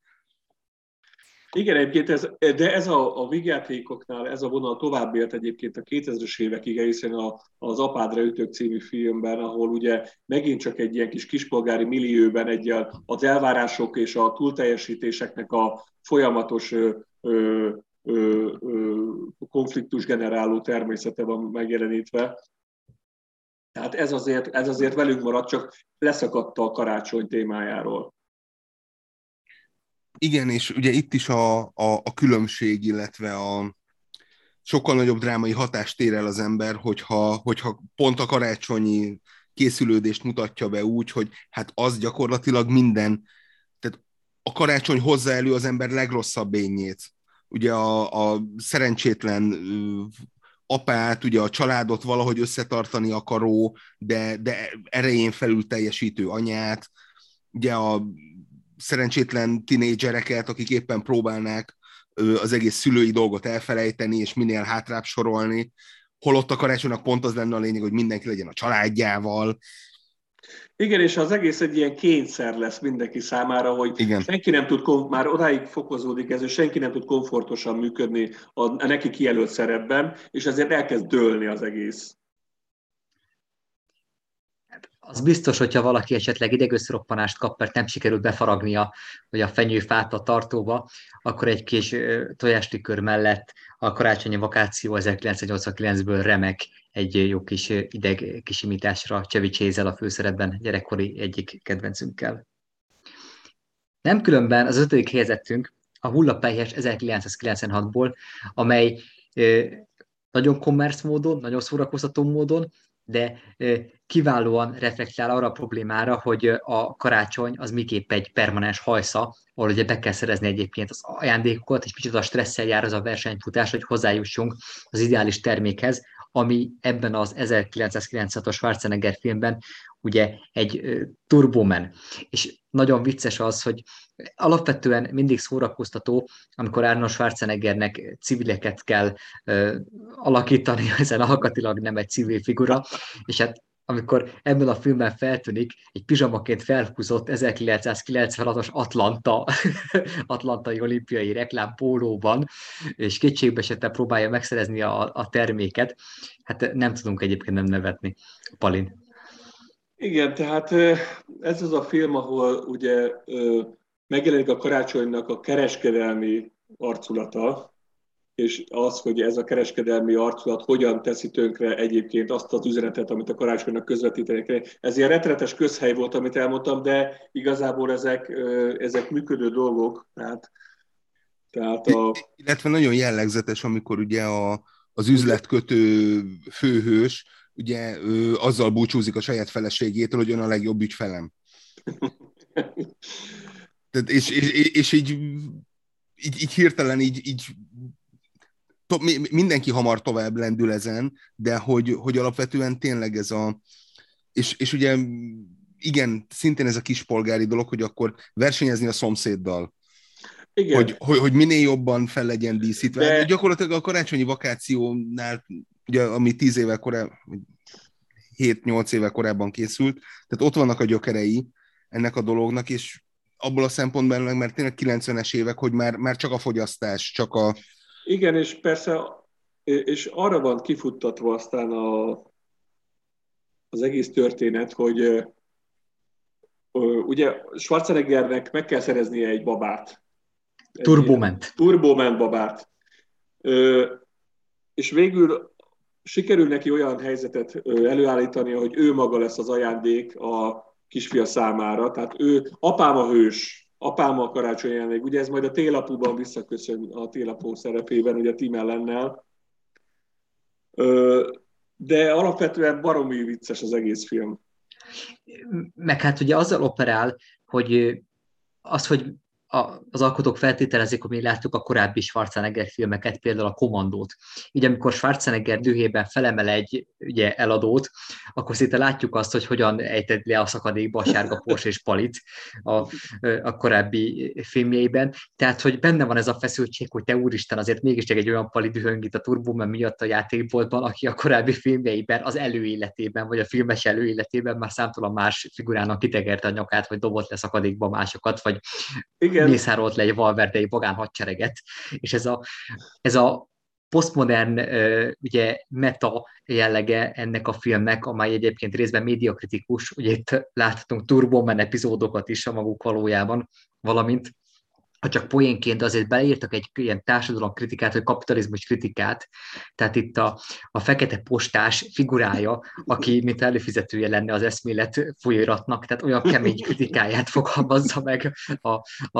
C: Igen, egyébként ez, de ez a, a vigyátékoknál, ez a vonal tovább ért egyébként a 2000-es évekig, hiszen a, az Apádra ütök című filmben, ahol ugye megint csak egy ilyen kis kispolgári millióben egy az elvárások és a túlteljesítéseknek a folyamatos ö, ö, konfliktus generáló természete van megjelenítve. Tehát ez azért, ez azért velünk maradt, csak leszakadta a karácsony témájáról.
B: Igen, és ugye itt is a, a, a különbség, illetve a sokkal nagyobb drámai hatást ér el az ember, hogyha, hogyha pont a karácsonyi készülődést mutatja be úgy, hogy hát az gyakorlatilag minden, tehát a karácsony hozza elő az ember legrosszabb ényét. Ugye a, a szerencsétlen apát, ugye a családot valahogy összetartani akaró, de, de erején felül teljesítő anyát, ugye a szerencsétlen tinédzsereket, akik éppen próbálnák az egész szülői dolgot elfelejteni, és minél hátrább sorolni, holott a karácsonynak pont az lenne a lényeg, hogy mindenki legyen a családjával,
C: igen, és az egész egy ilyen kényszer lesz mindenki számára, hogy Igen. senki nem tud, már odáig fokozódik ez, hogy senki nem tud komfortosan működni a, a neki kijelölt szerepben, és ezért elkezd dőlni az egész.
A: Az biztos, hogyha valaki esetleg idegösszroppanást kap, mert nem sikerült befaragnia, hogy a fenyőfát a tartóba, akkor egy kis tojástükör mellett a karácsonyi vakáció 1989-ből remek egy jó kis ideg kisimításra Chevy Chase a főszerepben gyerekkori egyik kedvencünkkel. Nem különben az ötödik helyezettünk a Hullapelyhes 1996-ból, amely nagyon kommersz módon, nagyon szórakoztató módon, de kiválóan reflektál arra a problémára, hogy a karácsony az miképp egy permanens hajsza, ahol ugye be kell szerezni egyébként az ajándékokat, és kicsit a stresszel jár az a versenyfutás, hogy hozzájussunk az ideális termékhez, ami ebben az 1996-os Schwarzenegger filmben ugye egy turbomen. És nagyon vicces az, hogy alapvetően mindig szórakoztató, amikor Arnold Schwarzeneggernek civileket kell ö, alakítani, *laughs* ezen alkatilag nem egy civil figura, és hát amikor ebben a filmben feltűnik egy pizsamaként felhúzott 1996-os Atlanta, *laughs* Atlantai olimpiai reklám pólóban, és kétségbe esetben próbálja megszerezni a, a terméket, hát nem tudunk egyébként nem nevetni. Palin.
C: Igen, tehát ez az a film, ahol ugye megjelenik a karácsonynak a kereskedelmi arculata, és az, hogy ez a kereskedelmi arculat hogyan teszi tönkre egyébként azt az üzenetet, amit a karácsonynak közvetíteni kell. Ez ilyen retretes közhely volt, amit elmondtam, de igazából ezek, ezek működő dolgok. Tehát,
B: tehát a... Illetve nagyon jellegzetes, amikor ugye a, az üzletkötő főhős ugye ő azzal búcsúzik a saját feleségétől, hogy ön a legjobb ügyfelem. *laughs* Tehát, és, és, és így, így, így hirtelen így, így to, mindenki hamar tovább lendül ezen, de hogy, hogy alapvetően tényleg ez a, és, és ugye igen, szintén ez a kispolgári dolog, hogy akkor versenyezni a szomszéddal. Igen. Hogy, hogy, hogy minél jobban fel legyen díszítve. De... Gyakorlatilag a karácsonyi vakációnál, ugye, ami tíz éve korábban, 7-8 éve korábban készült, tehát ott vannak a gyökerei ennek a dolognak, és abból a szempontból mert tényleg 90-es évek, hogy már, már csak a fogyasztás, csak a...
C: Igen, és persze, és arra van kifuttatva aztán a, az egész történet, hogy ugye Schwarzeneggernek meg kell szereznie egy babát.
A: Turboment.
C: Turboment babát. És végül sikerül neki olyan helyzetet előállítani, hogy ő maga lesz az ajándék a kisfia számára. Tehát ő apám a hős, apám a karácsony jelenleg. Ugye ez majd a télapúban visszaköszön a télapó szerepében, ugye Tim Ellennel. De alapvetően baromi vicces az egész film.
A: Meg hát ugye azzal operál, hogy az, hogy az alkotók feltételezik, hogy mi láttuk a korábbi Schwarzenegger filmeket, például a Kommandót. Így amikor Schwarzenegger dühében felemel egy ugye, eladót, akkor szinte látjuk azt, hogy hogyan ejted le a szakadékba a sárga Porsche és Palit a, a korábbi filmjeiben. Tehát, hogy benne van ez a feszültség, hogy te úristen, azért mégiscsak egy olyan Pali dühöng itt a Turboman miatt a játékboltban, aki a korábbi filmjeiben, az előéletében, vagy a filmes előéletében már számtalan más figurának kitegerte a nyakát, vagy dobott le szakadékba másokat, vagy Igen igen. mészárolt le egy valverdei vagán hadsereget, és ez a, ez a posztmodern ugye meta jellege ennek a filmnek, amely egyébként részben médiakritikus, ugye itt láthatunk Turboman epizódokat is a maguk valójában, valamint ha csak poénként azért beleírtak egy ilyen kritikát, vagy kapitalizmus kritikát, tehát itt a, a fekete postás figurája, aki mint előfizetője lenne az eszmélet folyóiratnak, tehát olyan kemény kritikáját fogalmazza meg a,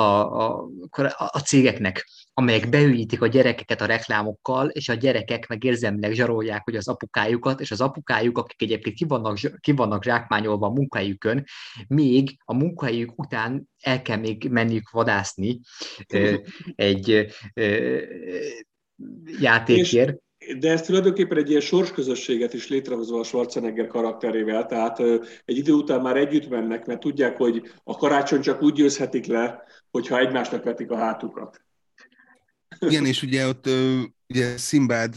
A: a, a, a cégeknek, amelyek beügyítik a gyerekeket a reklámokkal, és a gyerekek meg érzelmileg zsarolják, hogy az apukájukat, és az apukájuk, akik egyébként ki vannak, ki vannak zsákmányolva a munkahelyükön, még a munkahelyük után el kell még menniük vadászni egy játékért.
C: De ez tulajdonképpen egy ilyen sorsközösséget is létrehozva a Schwarzenegger karakterével, tehát egy idő után már együtt mennek, mert tudják, hogy a karácsony csak úgy győzhetik le, hogyha egymásnak vetik a hátukat.
B: Igen, és ugye ott ugye Szimbád,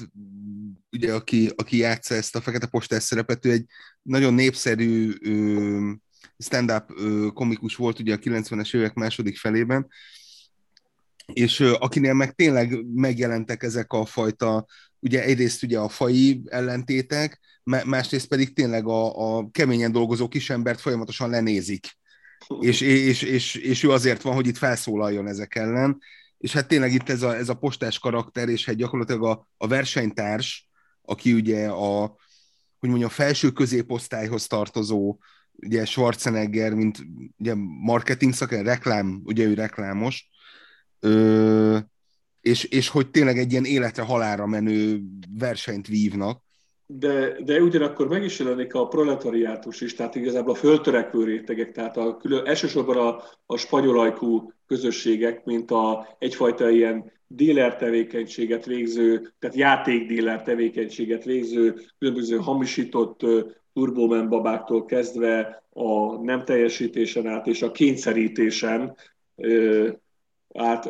B: ugye, aki, aki játsza ezt a fekete postás szerepet, ő egy nagyon népszerű stand-up komikus volt ugye a 90-es évek második felében, és akinél meg tényleg megjelentek ezek a fajta, ugye egyrészt ugye a fai ellentétek, másrészt pedig tényleg a, a keményen dolgozó kisembert folyamatosan lenézik. És, és, és, és ő azért van, hogy itt felszólaljon ezek ellen. És hát tényleg itt ez a, ez a postás karakter, és hát gyakorlatilag a, a versenytárs, aki ugye a, hogy mondjam, a felső középosztályhoz tartozó ugye Schwarzenegger, mint ugye marketing szakember, reklám, ugye ő reklámos, ö, és, és hogy tényleg egy ilyen életre halára menő versenyt vívnak.
C: De, de ugyanakkor meg is jelenik a proletariátus is, tehát igazából a föltörekvő rétegek, tehát a külön, elsősorban a, a spanyolajkú közösségek, mint a egyfajta ilyen díler tevékenységet végző, tehát játékdíler tevékenységet végző, különböző hamisított turbomen babáktól kezdve a nem teljesítésen át és a kényszerítésen át.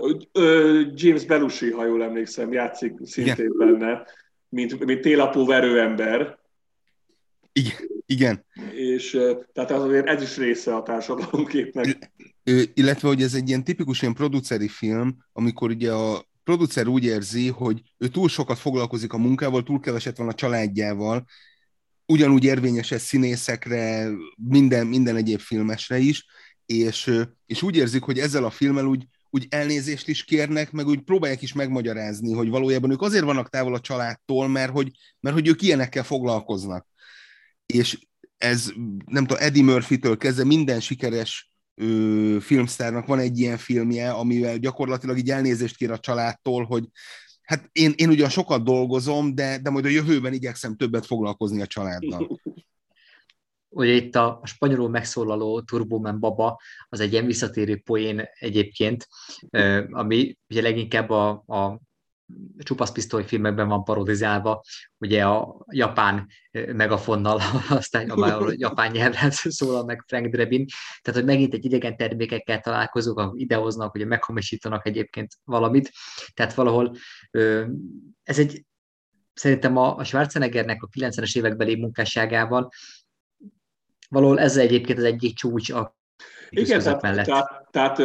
C: James Belushi, ha jól emlékszem, játszik szintén Igen. benne, mint, mint télapó verőember.
B: Igen. Igen.
C: És tehát azért ez is része a társadalomképnek.
B: Illetve, hogy ez egy ilyen tipikus ilyen produceri film, amikor ugye a producer úgy érzi, hogy ő túl sokat foglalkozik a munkával, túl keveset van a családjával, ugyanúgy érvényes ez színészekre, minden, minden egyéb filmesre is, és, és úgy érzik, hogy ezzel a filmmel úgy, úgy elnézést is kérnek, meg úgy próbálják is megmagyarázni, hogy valójában ők azért vannak távol a családtól, mert hogy, mert hogy ők ilyenekkel foglalkoznak. És ez, nem tudom, Eddie Murphy-től kezdve minden sikeres ö, filmsztárnak van egy ilyen filmje, amivel gyakorlatilag így elnézést kér a családtól, hogy hát én, én ugyan sokat dolgozom, de, de majd a jövőben igyekszem többet foglalkozni a családdal. *laughs*
A: Ugye itt a, a spanyolul megszólaló Turboman Baba az egy ilyen visszatérő poén egyébként, ami ugye leginkább a, a csupasz pisztoly filmekben van parodizálva, ugye a japán megafonnal, *laughs* aztán a japán nyelven szólal meg Frank Drebin, tehát hogy megint egy idegen termékekkel találkozunk, idehoznak, ugye meghamisítanak egyébként valamit, tehát valahol ez egy szerintem a, a Schwarzeneggernek a 90-es évekbeli munkásságában valahol ez egyébként az egyik csúcs a
C: igen, tehát, mellett. tehát, tehát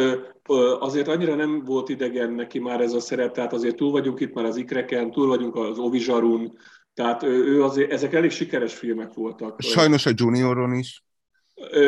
C: azért annyira nem volt idegen neki már ez a szerep, tehát azért túl vagyunk itt már az Ikreken, túl vagyunk az Ovizsarun, tehát ő azért, ezek elég sikeres filmek voltak.
B: Sajnos a Junioron is.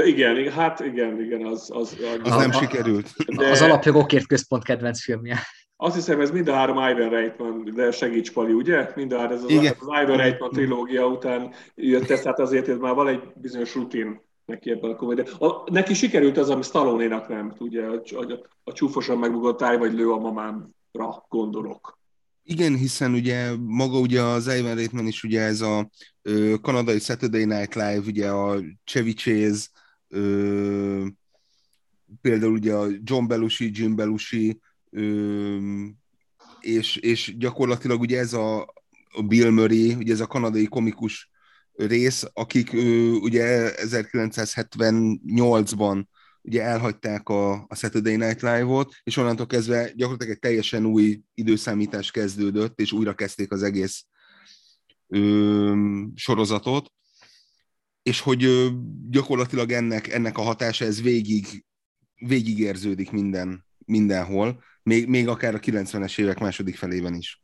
C: Igen, hát igen, igen, az... Az,
B: az a, nem a, sikerült.
A: De az alapjogokért központ kedvenc filmje.
C: Azt hiszem, ez mind a három Ivan Reitman, de segíts Pali, ugye? Mind a három, ez az, igen. az Ivan Reitman trilógia után jött ez, tehát azért ez már van egy bizonyos rutin neki ebben a komoly. A, neki sikerült az, ami Stallone-nak nem, ugye, a, a, a csúfosan megbugott táj vagy lő a mamámra gondolok.
B: Igen, hiszen ugye maga ugye az Ivan Reitman is ugye ez a ö, kanadai Saturday Night Live, ugye a Chevy Chase, ö, például ugye a John Belushi, Jim Belushi, ö, és, és gyakorlatilag ugye ez a, Bill Murray, ugye ez a kanadai komikus rész, akik ugye 1978-ban ugye elhagyták a, a Saturday Night Live-ot, és onnantól kezdve gyakorlatilag egy teljesen új időszámítás kezdődött, és újra kezdték az egész ö, sorozatot, és hogy ö, gyakorlatilag ennek, ennek a hatása ez végig, végig érződik minden, mindenhol, még, még akár a 90-es évek második felében is.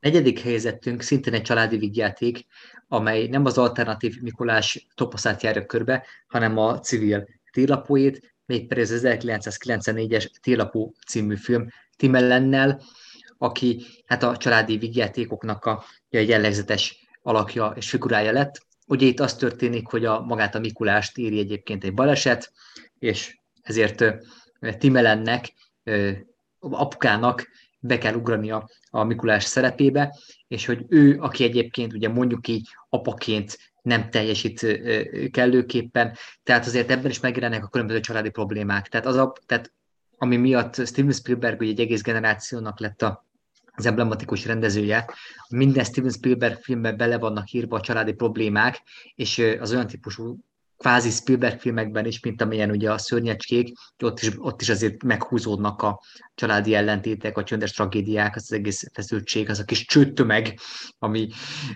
A: Negyedik helyzetünk szintén egy családi vigyáték, amely nem az alternatív Mikulás toposzát járja körbe, hanem a civil télapóét, mégpedig az 1994-es Télapó című film Timellennel, aki hát a családi vigyátékoknak a, a jellegzetes alakja és figurája lett. Ugye itt az történik, hogy a magát a Mikulást éri egyébként egy baleset, és ezért Timelennek, apukának be kell ugrania a Mikulás szerepébe, és hogy ő, aki egyébként ugye mondjuk így apaként nem teljesít kellőképpen, tehát azért ebben is megjelennek a különböző családi problémák. Tehát, az a, tehát ami miatt Steven Spielberg ugye egy egész generációnak lett a, az emblematikus rendezője. Minden Steven Spielberg filmben bele vannak írva a családi problémák, és az olyan típusú kvázi Spielberg filmekben is, mint amilyen ugye a szörnyecskék, ott is, ott is azért meghúzódnak a családi ellentétek, a csöndes tragédiák, az, az egész feszültség, az a kis csőttömeg, ami,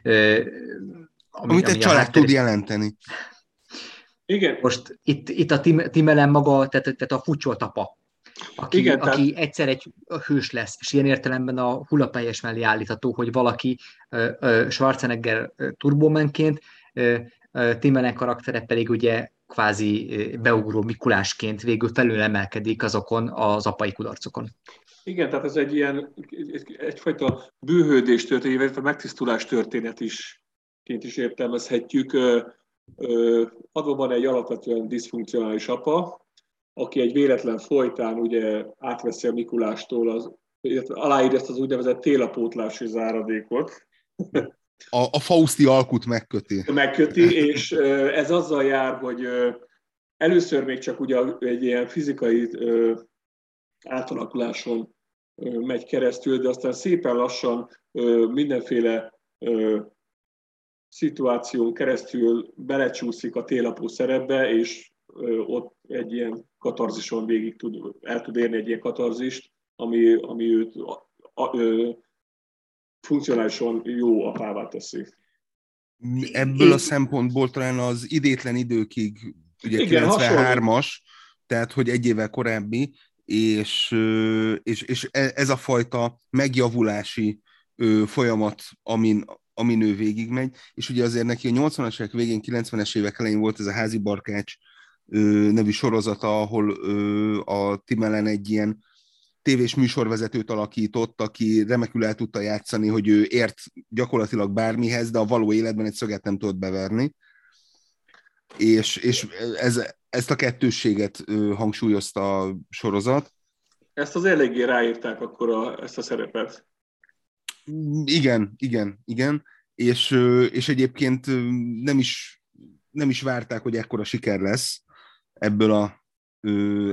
B: ami Amit ami egy család háttér... tud jelenteni.
C: Igen.
A: Most itt, itt a Tim, Timelen maga, tehát, tehát a fucsolt apa, aki, Igen, aki tehát... egyszer egy hős lesz, és ilyen értelemben a hullapelyes mellé állítható, hogy valaki uh, uh, Schwarzenegger turbomenként Timelen karaktere pedig ugye kvázi beugró Mikulásként végül felül emelkedik azokon az apai kudarcokon.
C: Igen, tehát ez egy ilyen egyfajta bőhődés történet, illetve megtisztulás történet is ként is értelmezhetjük. Adva van egy alapvetően diszfunkcionális apa, aki egy véletlen folytán ugye átveszi a Mikulástól, az, aláír ezt az úgynevezett télapótlási záradékot,
B: a, a Fausti alkut megköti.
C: Megköti, és ez azzal jár, hogy először még csak ugye egy ilyen fizikai átalakuláson megy keresztül, de aztán szépen lassan mindenféle szituáción keresztül belecsúszik a télapó szerepbe, és ott egy ilyen katarzison végig tud, el tud érni egy ilyen katarzist, ami, ami őt a, a, funkcionálisan jó apává teszi.
B: Ebből a szempontból talán az idétlen időkig, ugye Igen, 93-as, tehát hogy egy évvel korábbi, és, és, és e, ez a fajta megjavulási folyamat, amin, amin ő végigmegy, és ugye azért neki a 80-as évek végén, 90-es évek elején volt ez a házi barkács nevű sorozata, ahol a Tim Allen egy ilyen tévés műsorvezetőt alakított, aki remekül el tudta játszani, hogy ő ért gyakorlatilag bármihez, de a való életben egy szöget nem tudott beverni. És, és ez, ezt a kettősséget hangsúlyozta a sorozat.
C: Ezt az eléggé ráírták akkor a, ezt a szerepet.
B: Igen, igen, igen. És, és egyébként nem is, nem is várták, hogy ekkora siker lesz ebből a,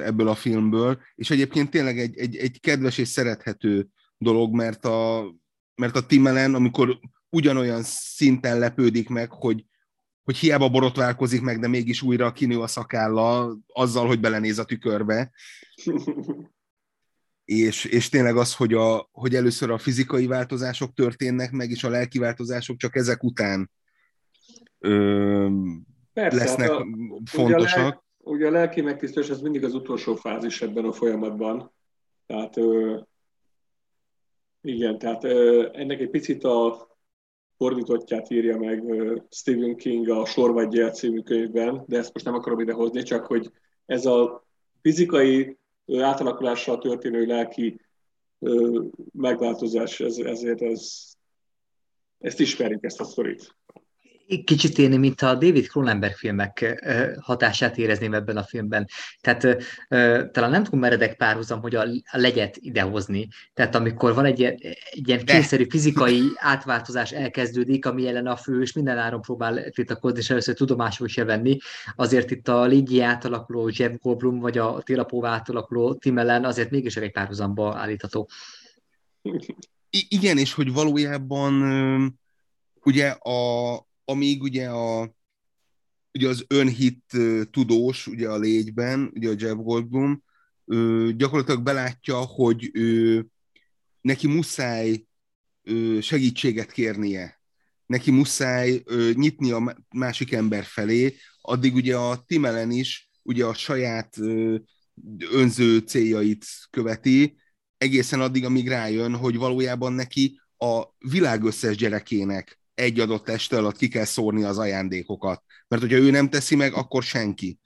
B: ebből a filmből, és egyébként tényleg egy, egy, egy kedves és szerethető dolog, mert a, mert a Tim Allen, amikor ugyanolyan szinten lepődik meg, hogy, hogy hiába borotválkozik meg, de mégis újra kinő a szakálla azzal, hogy belenéz a tükörbe. és, és tényleg az, hogy, a, hogy először a fizikai változások történnek meg, és a lelki változások csak ezek után ö, Persze, lesznek hát a, fontosak. Ugye a
C: lelki megtisztulás ez mindig az utolsó fázis ebben a folyamatban. Tehát ö, igen, tehát ö, ennek egy picit a fordítottját írja meg Stephen King a Sor vagy Gyel című könyvben, de ezt most nem akarom idehozni, csak hogy ez a fizikai átalakulással történő lelki megváltozás, ez, ezért ez, ezt ismerjük, ezt a sztorit
A: kicsit élni, mint a David Cronenberg filmek hatását érezném ebben a filmben. Tehát talán nem tudom meredek párhuzam, hogy a legyet idehozni. Tehát amikor van egy ilyen, egy ilyen kényszerű fizikai átváltozás elkezdődik, ami ellen a fő, és minden áron próbál tiltakozni, és először tudomásul se venni, azért itt a légi átalakuló Jeff Goldblum, vagy a télapóvá átalakuló Tim ellen azért mégis egy párhuzamba állítható.
B: I- igen, és hogy valójában ugye a, amíg ugye a ugye az önhit tudós ugye a légyben, ugye a Jeff Goldblum, gyakorlatilag belátja, hogy ő, neki muszáj segítséget kérnie, neki muszáj nyitni a másik ember felé, addig ugye a Timelen is ugye a saját önző céljait követi, egészen addig, amíg rájön, hogy valójában neki a világ összes gyerekének egy adott teste alatt ki kell szórni az ajándékokat. Mert hogyha ő nem teszi meg, akkor senki.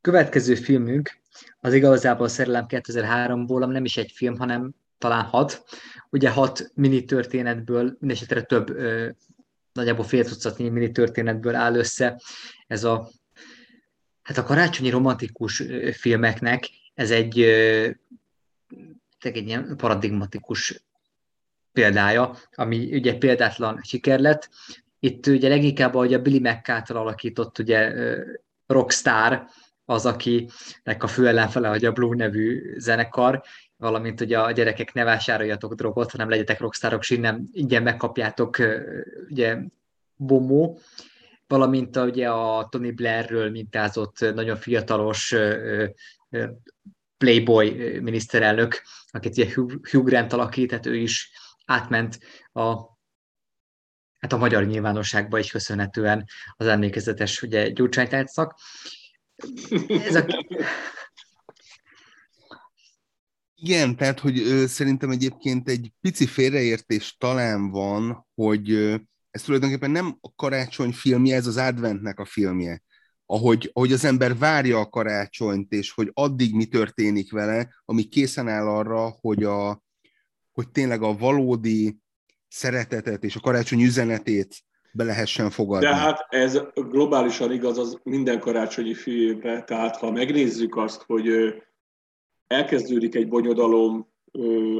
A: Következő filmünk az igazából Szerelem 2003-ból, ami nem is egy film, hanem talán hat. Ugye hat mini történetből, mindesetre több, ö, nagyjából fél tucatnyi mini történetből áll össze ez a hát a karácsonyi romantikus filmeknek ez egy, egy ilyen paradigmatikus példája, ami ugye példátlan siker lett. Itt ugye leginkább, ahogy a Billy McCarthy alakított ugye rockstar, az, akinek a fő ellenfele, hogy a Blue nevű zenekar, valamint ugye a gyerekek ne vásároljatok drogot, hanem legyetek rockstarok, és innen ingyen megkapjátok ugye bomó, valamint ugye a Tony Blairről mintázott nagyon fiatalos playboy miniszterelnök, akit ugye Hugh Grant alakít, tehát ő is átment a, hát a magyar nyilvánosságba is köszönhetően az emlékezetes ugye, gyurcsánytárcak. Ez a... *laughs*
B: Igen, tehát, hogy ö, szerintem egyébként egy pici félreértés talán van, hogy ö, ez tulajdonképpen nem a karácsony filmje, ez az adventnek a filmje. Ahogy, ahogy az ember várja a karácsonyt, és hogy addig mi történik vele, ami készen áll arra, hogy a, hogy tényleg a valódi szeretetet és a karácsony üzenetét be lehessen fogadni.
C: De hát ez globálisan igaz az minden karácsonyi filmre, tehát ha megnézzük azt, hogy elkezdődik egy bonyodalom,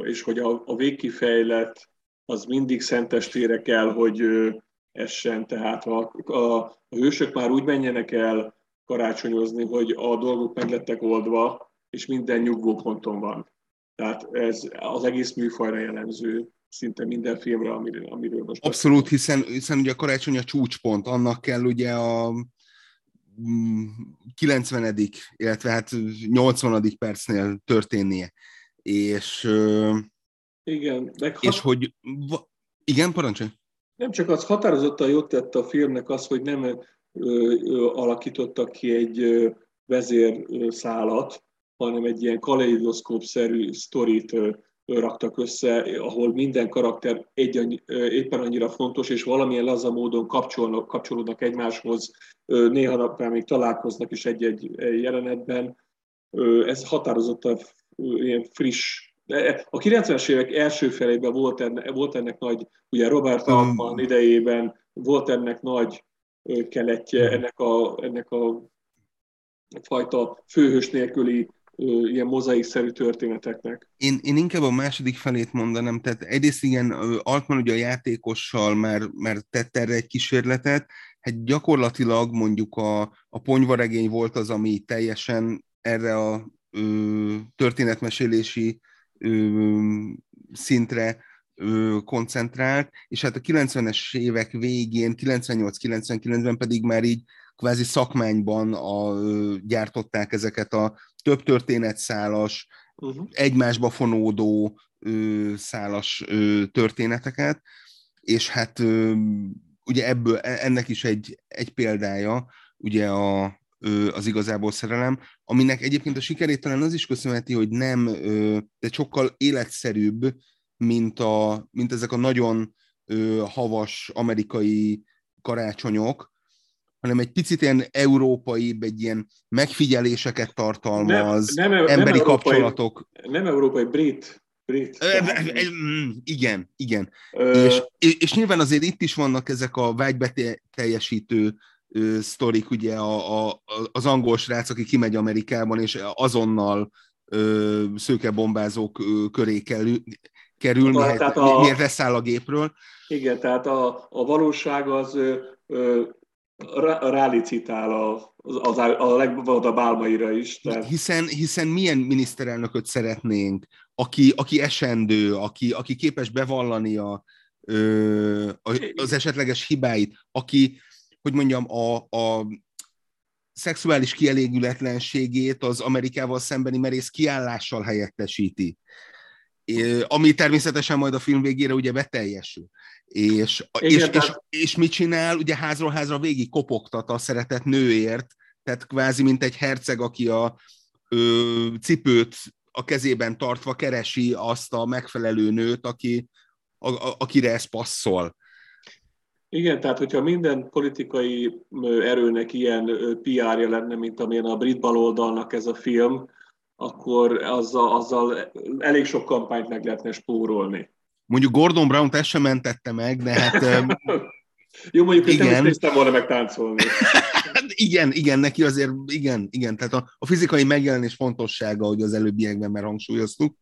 C: és hogy a, a végkifejlet az mindig szentestére kell, hogy essen, tehát ha a, a hősök már úgy menjenek el karácsonyozni, hogy a dolgok meg lettek oldva, és minden nyugvó ponton van. Tehát ez az egész műfajra jellemző, szinte minden filmre, amiről, amiről most...
B: Abszolút, hiszen, hiszen ugye a karácsony a csúcspont, annak kell ugye a 90. Mm, illetve hát 80. percnél történnie. És,
C: igen,
B: meg és hogy... Igen, parancsolj!
C: Nem csak az határozottan jót tett a filmnek az, hogy nem ö, ö, alakítottak ki egy ö, vezérszálat, hanem egy ilyen kaleidoszkóp-szerű sztorit raktak össze, ahol minden karakter egy, éppen annyira fontos, és valamilyen laza módon kapcsolnak, kapcsolódnak egymáshoz, néha napján még találkoznak is egy-egy jelenetben. Ez határozottan ilyen friss. A 90-es évek első felében volt ennek, volt ennek nagy, ugye Robert Altman idejében volt ennek nagy keletje, ennek a, ennek a fajta főhős nélküli ilyen mozaikszerű történeteknek.
B: Én, én inkább a második felét mondanám, tehát egyrészt igen, Altman ugye a játékossal már, már tett erre egy kísérletet, hát gyakorlatilag mondjuk a, a ponyvaregény volt az, ami teljesen erre a ö, történetmesélési ö, szintre ö, koncentrált, és hát a 90-es évek végén, 98-99-ben pedig már így kvázi szakmányban a, gyártották ezeket a több történetszálas, uh-huh. egymásba fonódó ö, szálas ö, történeteket, és hát ö, ugye ebből, e, ennek is egy, egy példája, ugye a, az igazából szerelem, aminek egyébként a sikerét talán az is köszönheti, hogy nem, de sokkal életszerűbb, mint, a, mint ezek a nagyon havas amerikai karácsonyok, hanem egy picit ilyen európai, egy ilyen megfigyeléseket tartalmaz, nem, nem, emberi nem kapcsolatok.
C: Nem európai, brit. Brit.
B: Igen, igen. Ö... És, és nyilván azért itt is vannak ezek a vágybeteljesítő sztorik, ugye a, a, az angol srác, aki kimegy Amerikában, és azonnal ö, szőkebombázók ö, köré kerül, kerül miért, a, miért leszáll a gépről.
C: Igen, tehát a, a valóság az ö, rálicitál a, az, a legvadabb álmaira is.
B: Tehát... Hiszen, hiszen milyen miniszterelnököt szeretnénk, aki, aki esendő, aki, aki képes bevallani a, ö, az esetleges hibáit, aki, hogy mondjam, a, a szexuális kielégületlenségét az Amerikával szembeni merész kiállással helyettesíti. Ami természetesen majd a film végére ugye beteljesül. És, Igen, és, tehát... és, és mit csinál? Ugye házról házra végig kopogtat a szeretett nőért, tehát kvázi mint egy herceg, aki a ö, cipőt a kezében tartva keresi azt a megfelelő nőt, aki, a, a, akire ez passzol.
C: Igen, tehát hogyha minden politikai erőnek ilyen PR-ja lenne, mint amilyen a brit baloldalnak ez a film, akkor azzal, azzal elég sok kampányt meg lehetne spórolni.
B: Mondjuk Gordon Brown-t ezt sem mentette meg, de hát... *laughs*
C: Jó, mondjuk igen. nem is volna meg táncolni. *laughs*
B: igen, igen, neki azért, igen, igen, tehát a, a fizikai megjelenés fontossága, hogy az előbbiekben már hangsúlyoztuk.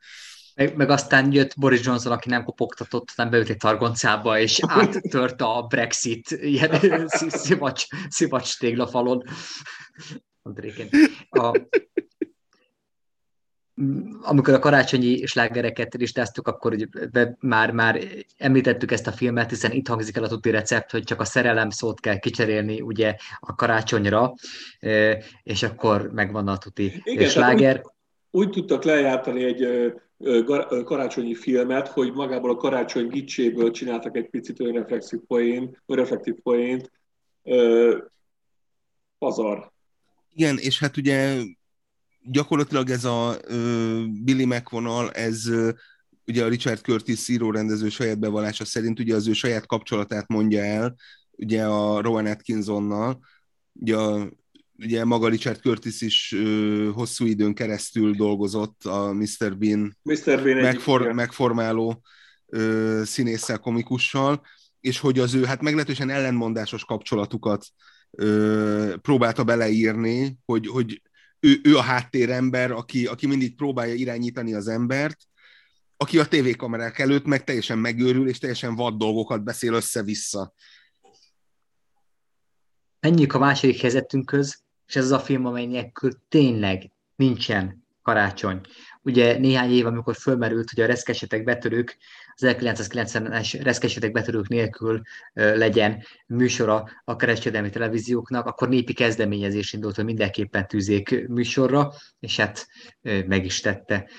A: Meg, meg aztán jött Boris Johnson, aki nem kopogtatott, aztán beült egy targoncába, és *laughs* áttört a Brexit ilyen szivacs, szivacs téglafalon. A, amikor a karácsonyi slágereket listáztuk, akkor ugye már, már említettük ezt a filmet, hiszen itt hangzik el a tuti recept, hogy csak a szerelem szót kell kicserélni ugye a karácsonyra, és akkor megvan a tuti Igen, sláger.
C: Úgy, úgy tudtak lejártani egy karácsonyi filmet, hogy magából a karácsony gicséből csináltak egy picit önreflexív poént, önreflektív poént, pazar.
B: Igen, és hát ugye gyakorlatilag ez a Billy McVonal, ez ugye a Richard Curtis rendező saját bevallása szerint ugye az ő saját kapcsolatát mondja el, ugye a Rowan Atkinsonnal, ugye, a, ugye maga Richard Curtis is uh, hosszú időn keresztül dolgozott a Mr. Bean,
C: Mr. Bean
B: megfor, megformáló uh, színésszel, komikussal, és hogy az ő hát meglehetősen ellenmondásos kapcsolatukat uh, próbálta beleírni, hogy, hogy ő, ő a háttérember, aki, aki mindig próbálja irányítani az embert, aki a tévékamerák előtt meg teljesen megőrül, és teljesen vad dolgokat beszél össze-vissza.
A: Menjünk a második helyzetünkhöz, és ez az a film, amely nélkül tényleg nincsen karácsony. Ugye néhány év, amikor fölmerült, hogy a reszkesetek betörők, az 1990-es reszkesetek betörők nélkül legyen műsora a kereskedelmi televízióknak, akkor népi kezdeményezés indult, hogy mindenképpen tűzék műsorra, és hát meg is tette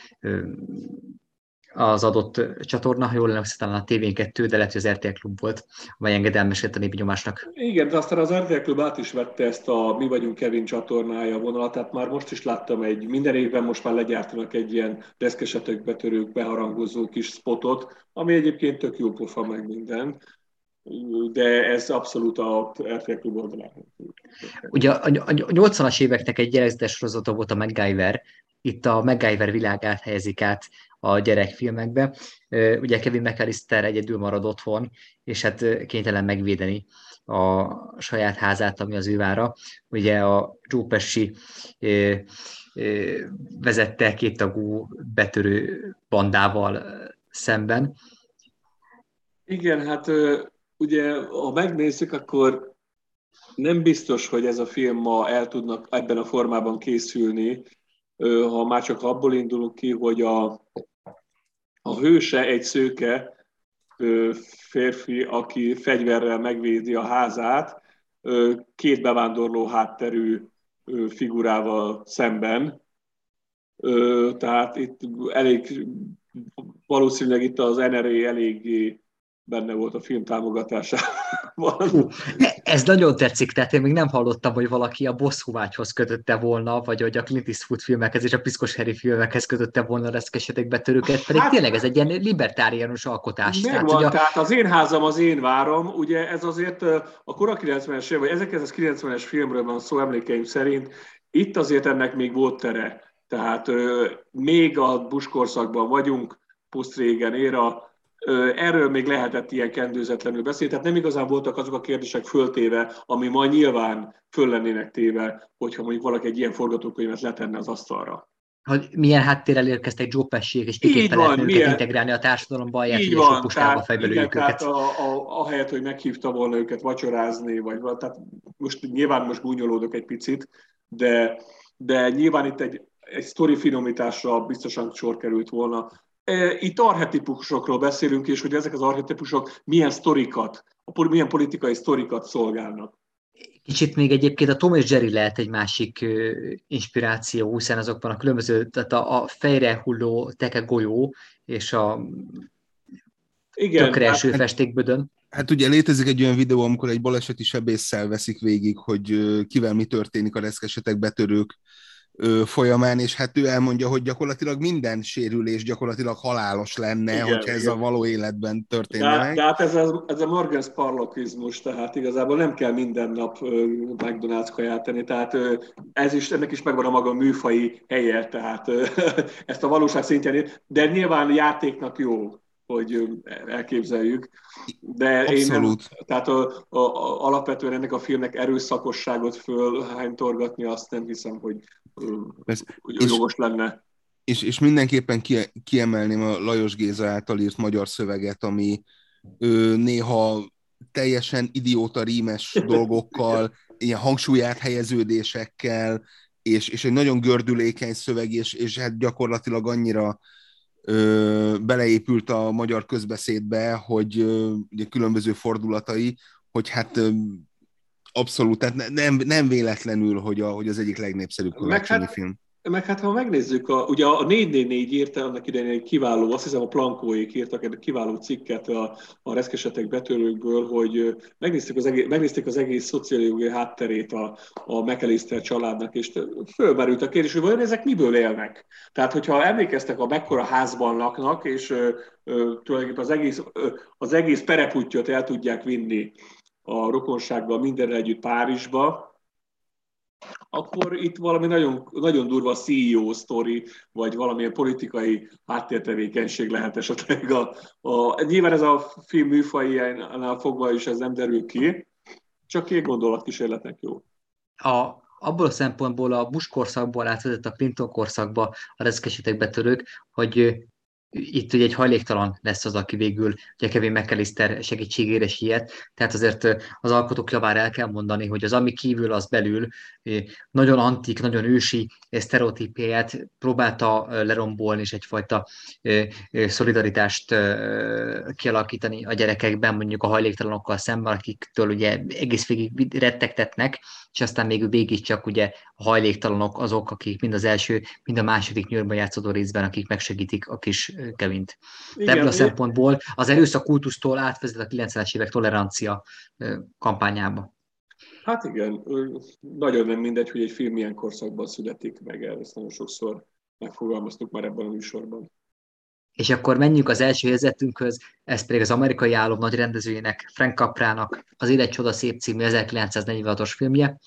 A: az adott csatorna, ha jól emlékszem, talán a TV2, de lehet, hogy az RTL Klub volt, amely engedelmesített a népi nyomásnak.
C: Igen, de aztán az RTL Klub át is vette ezt a Mi vagyunk Kevin csatornája vonalat, tehát már most is láttam egy, minden évben most már legyártanak egy ilyen deszkesetek betörők, beharangozó kis spotot, ami egyébként tök jó pofa meg minden de ez abszolút a RTL Klub oldalán.
A: Ugye a, a, a 80-as éveknek egy gyerekzetes sorozata volt a MacGyver, itt a MacGyver világát helyezik át a gyerekfilmekbe. Ugye Kevin McAllister egyedül marad otthon, és hát kénytelen megvédeni a saját házát, ami az ő vára. Ugye a Joe Pesci vezette két tagú betörő bandával szemben.
C: Igen, hát ugye, ha megnézzük, akkor nem biztos, hogy ez a film ma el tudnak ebben a formában készülni, ha már csak abból indulunk ki, hogy a, a hőse egy szőke férfi, aki fegyverrel megvédi a házát, két bevándorló hátterű figurával szemben. Tehát itt elég, valószínűleg itt az NRA eléggé benne volt a film támogatásában. *laughs*
A: ez nagyon tetszik, tehát én még nem hallottam, hogy valaki a bosszúvágyhoz kötötte volna, vagy hogy a Clint Eastwood filmekhez és a Piszkos Harry filmekhez kötötte volna a reszkesetek betörőket, pedig hát, tényleg ez egy ilyen libertáriánus alkotás.
C: Tehát, van, a... tehát az én házam, az én várom, ugye ez azért a kora 90-es, vagy 1990-es filmről van szó emlékeim szerint, itt azért ennek még volt tere. Tehát még a buskorszakban vagyunk, puszt régen éra, Erről még lehetett ilyen kendőzetlenül beszélni, tehát nem igazán voltak azok a kérdések föltéve, ami ma nyilván föl lennének téve, hogyha mondjuk valaki egy ilyen forgatókönyvet letenne az asztalra.
A: Hogy milyen háttérrel érkeztek Joe Pesci, és miképpen lehet őket milyen... integrálni a társadalomba, ahelyett,
C: hogy van, puskába tehát, igen, őket. Tehát a, a, ahelyett, hogy meghívta volna őket vacsorázni, vagy tehát most nyilván most gúnyolódok egy picit, de, de nyilván itt egy, egy sztori finomításra biztosan sor került volna, itt arhetipusokról beszélünk, és hogy ezek az arhetipusok milyen sztorikat, milyen politikai sztorikat szolgálnak.
A: Kicsit még egyébként a Tom és Jerry lehet egy másik inspiráció, hiszen azokban a különböző, tehát a, a fejre hulló teke golyó és a igen, tökre eső hát, festékbödön.
B: Hát ugye létezik egy olyan videó, amikor egy baleseti sebésszel veszik végig, hogy kivel mi történik a reszkesetek betörők folyamán, és hát ő elmondja, hogy gyakorlatilag minden sérülés gyakorlatilag halálos lenne, igen, hogyha ez igen. a való életben történne
C: de, De hát ez a, ez a Morgan Sparlokizmus, tehát igazából nem kell minden nap McDonald's kaját tenni, tehát ez is, ennek is megvan a maga műfai helye, tehát *laughs* ezt a valóság szintjén, de nyilván játéknak jó hogy elképzeljük. De Abszolút. én nem, tehát a, a, a, alapvetően ennek a filmnek erőszakosságot fölhánytorgatni, azt nem hiszem, hogy, hogy jogos lenne.
B: És, és mindenképpen kiemelném a Lajos Géza által írt magyar szöveget, ami ő, néha teljesen idióta rímes *laughs* dolgokkal, ilyen hangsúlyát helyeződésekkel, és, és egy nagyon gördülékeny szöveg, és, és hát gyakorlatilag annyira ö, beleépült a magyar közbeszédbe, hogy ö, ugye különböző fordulatai, hogy hát ö, abszolút, tehát nem, nem véletlenül, hogy, a, hogy az egyik legnépszerűbb
C: karácsonyi
B: hát, film.
C: Meg hát ha megnézzük, a, ugye a 444 írta annak idején egy kiváló, azt hiszem a Plankóék írtak egy kiváló cikket a, a reszkesetek betörőkből, hogy megnézték az egész, megnézték az egész szociológiai hátterét a, a McAllister családnak, és fölmerült a kérdés, hogy vajon ezek miből élnek. Tehát, hogyha emlékeztek, a mekkora házban laknak, és ö, ö, tulajdonképpen az egész, ö, az egész pereputtyot el tudják vinni a rokonságban mindenre együtt Párizsba, akkor itt valami nagyon, nagyon durva CEO sztori, vagy valamilyen politikai háttértevékenység lehet esetleg. A, a, nyilván ez a film műfajánál fogva is ez nem derül ki, csak két gondolatkísérletnek jó.
A: A, abból a szempontból a Bush korszakból átvezett a Clinton korszakba a reszkesetek betörők, hogy itt ugye egy hajléktalan lesz az, aki végül ugye Kevin McAllister segítségére siet, tehát azért az alkotók javára el kell mondani, hogy az ami kívül, az belül nagyon antik, nagyon ősi sztereotípiáját próbálta lerombolni, és egyfajta szolidaritást kialakítani a gyerekekben, mondjuk a hajléktalanokkal szemben, akiktől ugye egész végig rettegtetnek, és aztán még végig csak ugye a hajléktalanok azok, akik mind az első, mind a második nyőrben játszódó részben, akik megsegítik a kis Kevint. De ebből a szempontból az erőszak kultusztól átvezet a 90-es évek tolerancia kampányába.
C: Hát igen, nagyon nem mindegy, hogy egy film milyen korszakban születik meg, ezt nagyon sokszor megfogalmaztuk már ebben a műsorban.
A: És akkor menjünk az első helyzetünkhöz, ez pedig az amerikai álom nagy rendezőjének, Frank Caprának az Élet csoda szép című 1946-os filmje.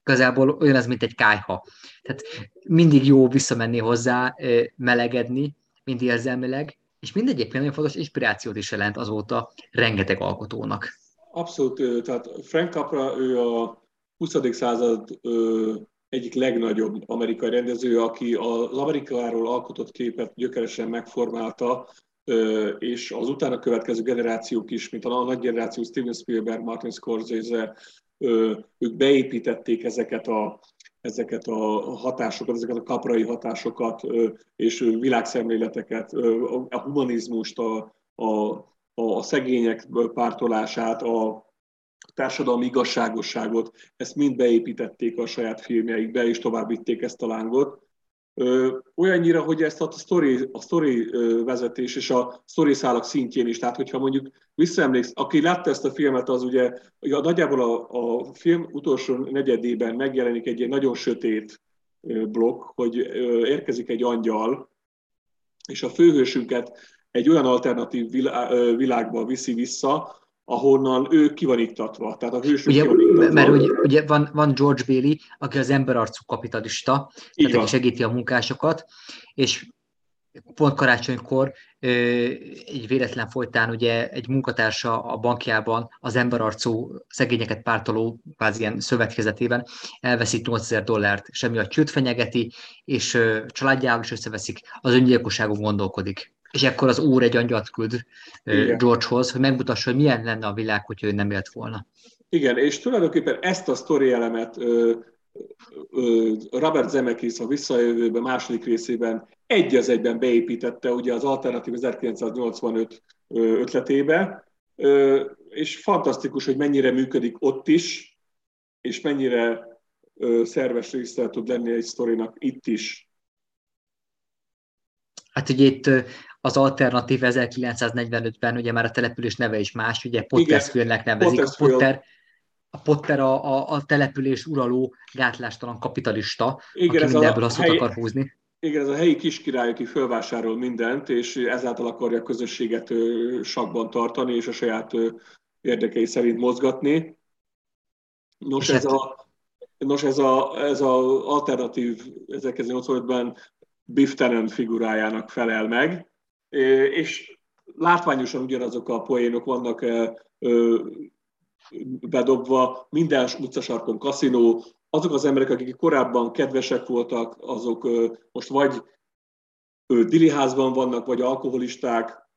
A: Igazából olyan ez, mint egy kájha. Tehát mindig jó visszamenni hozzá, melegedni, mind érzelmileg, és mindegyébként nagyon fontos inspirációt is jelent azóta rengeteg alkotónak.
C: Abszolút, tehát Frank Capra, ő a 20. század egyik legnagyobb amerikai rendező, aki az Amerikáról alkotott képet gyökeresen megformálta, és az utána következő generációk is, mint a nagy generáció Steven Spielberg, Martin Scorsese, ők beépítették ezeket a, ezeket a hatásokat, ezeket a kaprai hatásokat és világszemléleteket, a humanizmust, a, a, a szegények pártolását, a társadalmi igazságosságot, ezt mind beépítették a saját filmjeikbe, és tovább vitték ezt a lángot. Olyannyira, hogy ezt a story, a story vezetés és a story szálak szintjén is, tehát hogyha mondjuk visszaemléksz, aki látta ezt a filmet, az ugye, ugye nagyjából a, a film utolsó negyedében megjelenik egy ilyen nagyon sötét blokk, hogy érkezik egy angyal, és a főhősünket egy olyan alternatív világba viszi vissza, ahonnan ő ki van iktatva. Tehát a hősök
A: ugye, Mert ugye, ugye van, van George Bailey, aki az emberarcú kapitalista, Így tehát aki segíti a munkásokat, és pont karácsonykor egy véletlen folytán ugye egy munkatársa a bankjában az emberarcú szegényeket pártoló kvázi ilyen szövetkezetében elveszik 8000 dollárt, semmi a csőt fenyegeti, és családjával is összeveszik, az öngyilkosságon gondolkodik. És akkor az úr egy angyalt küld Igen. Georgehoz, hogy megmutassa, hogy milyen lenne a világ, hogyha ő nem élt volna.
C: Igen, és tulajdonképpen ezt a sztori elemet Robert Zemeckis a Visszajövőben második részében egy az egyben beépítette ugye az Alternatív 1985 ötletébe, és fantasztikus, hogy mennyire működik ott is, és mennyire szerves része tud lenni egy sztorinak itt is.
A: Hát ugye itt az alternatív 1945-ben ugye már a település neve is más, ugye Pottersville-nek nevezik. A Potter, a Potter a, a, a település uraló gátlástalan kapitalista, Igen, aki mindenből azt helyi, akar húzni.
C: Igen, ez a helyi kiskirály, aki fölvásárol mindent, és ezáltal akarja a közösséget sakban tartani, és a saját érdekei szerint mozgatni. Nos, ez, hát... a, nos ez, a, ez a alternatív 1985-ben Biff Tannen figurájának felel meg, és látványosan ugyanazok a poénok vannak bedobva, minden utcasarkon kaszinó, azok az emberek, akik korábban kedvesek voltak, azok most vagy diliházban vannak, vagy alkoholisták,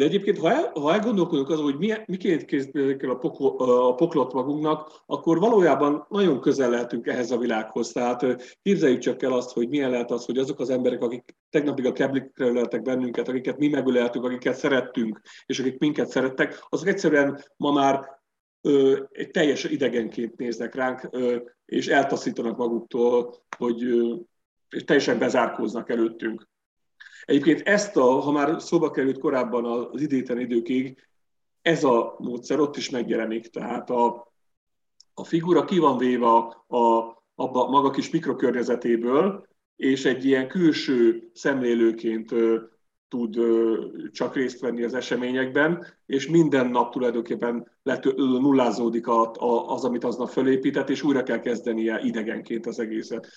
C: de egyébként, ha, el, ha elgondolkodunk azon, hogy mi, miként készítenek el a, pokol, a poklot magunknak, akkor valójában nagyon közel lehetünk ehhez a világhoz. Tehát képzeljük csak el azt, hogy milyen lehet az, hogy azok az emberek, akik tegnapig a keblikre öleltek bennünket, akiket mi megöleltünk, akiket szerettünk, és akik minket szerettek, azok egyszerűen ma már ö, egy teljes idegenként néznek ránk, ö, és eltaszítanak maguktól, hogy ö, és teljesen bezárkóznak előttünk. Egyébként ezt, a, ha már szóba került korábban az idéten időkig, ez a módszer ott is megjelenik. Tehát a, a figura ki van véve a, a, maga kis mikrokörnyezetéből, és egy ilyen külső szemlélőként tud csak részt venni az eseményekben, és minden nap tulajdonképpen let, nullázódik a, a, az, amit aznap fölépített, és újra kell kezdenie idegenként az egészet.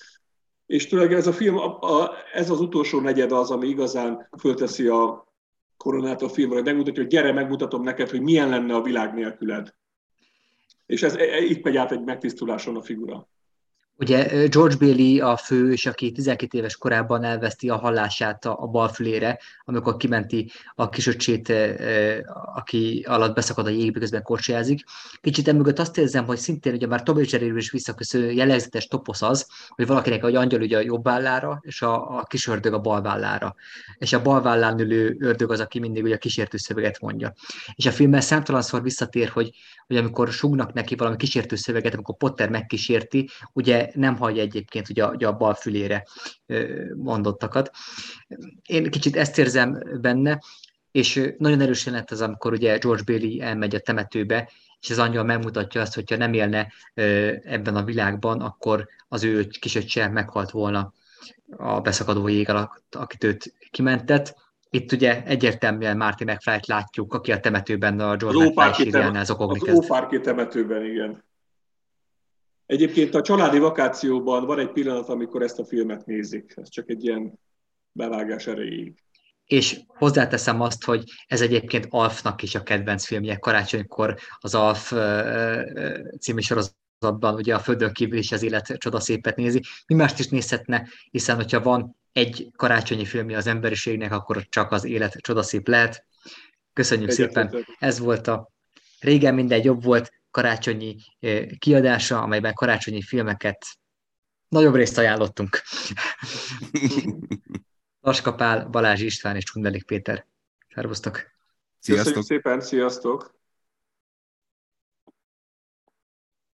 C: És tulajdonképpen ez a film, a, a, ez az utolsó negyed az, ami igazán fölteszi a koronát a filmre, hogy megmutatja, hogy gyere, megmutatom neked, hogy milyen lenne a világ nélküled. És ez, e, itt megy át egy megtisztuláson a figura.
A: Ugye George Bailey a fő, és aki 12 éves korában elveszti a hallását a, a balfülére, amikor kimenti a kisöccsét, aki alatt beszakad a jégbe, közben korcsolyázik. Kicsit emögött azt érzem, hogy szintén ugye már Tom és is visszaköszönő jellegzetes toposz az, hogy valakinek egy angyal ugye a jobb vállára, és a, a kis ördög a bal vállára. És a bal vállán ülő ördög az, aki mindig ugye a kísértő szöveget mondja. És a filmben számtalanszor visszatér, hogy, hogy amikor sugnak neki valami kísértő szöveget, amikor Potter megkísérti, ugye nem hagyja egyébként ugye, ugye a bal fülére mondottakat. Én kicsit ezt érzem benne, és nagyon erősen lett az, amikor ugye George Bailey elmegy a temetőbe, és az angyal megmutatja azt, hogyha nem élne ebben a világban, akkor az ő kisöccse meghalt volna a beszakadó jég alatt, akit őt kimentett. Itt ugye egyértelműen Marty mcfly látjuk, aki a temetőben a George McFly sírjánál zokogni
C: Az Ópárki temetőben, igen. Egyébként a családi vakációban van egy pillanat, amikor ezt a filmet nézik. Ez csak egy ilyen bevágás erejéig.
A: És hozzáteszem azt, hogy ez egyébként Alfnak is a kedvenc filmje. Karácsonykor az Alf című sorozatban ugye a Földön kívül is az élet csodaszépet nézi. Mi mást is nézhetne, hiszen hogyha van egy karácsonyi filmje az emberiségnek, akkor csak az élet csodaszép lehet. Köszönjük Egyetlen. szépen! Ez volt a régen minden jobb volt karácsonyi kiadása, amelyben karácsonyi filmeket nagyobb részt ajánlottunk. *laughs* Laskapál, Balázs István és Csundelik Péter. Szervusztok!
C: Sziasztok! Köszönjük szépen, sziasztok!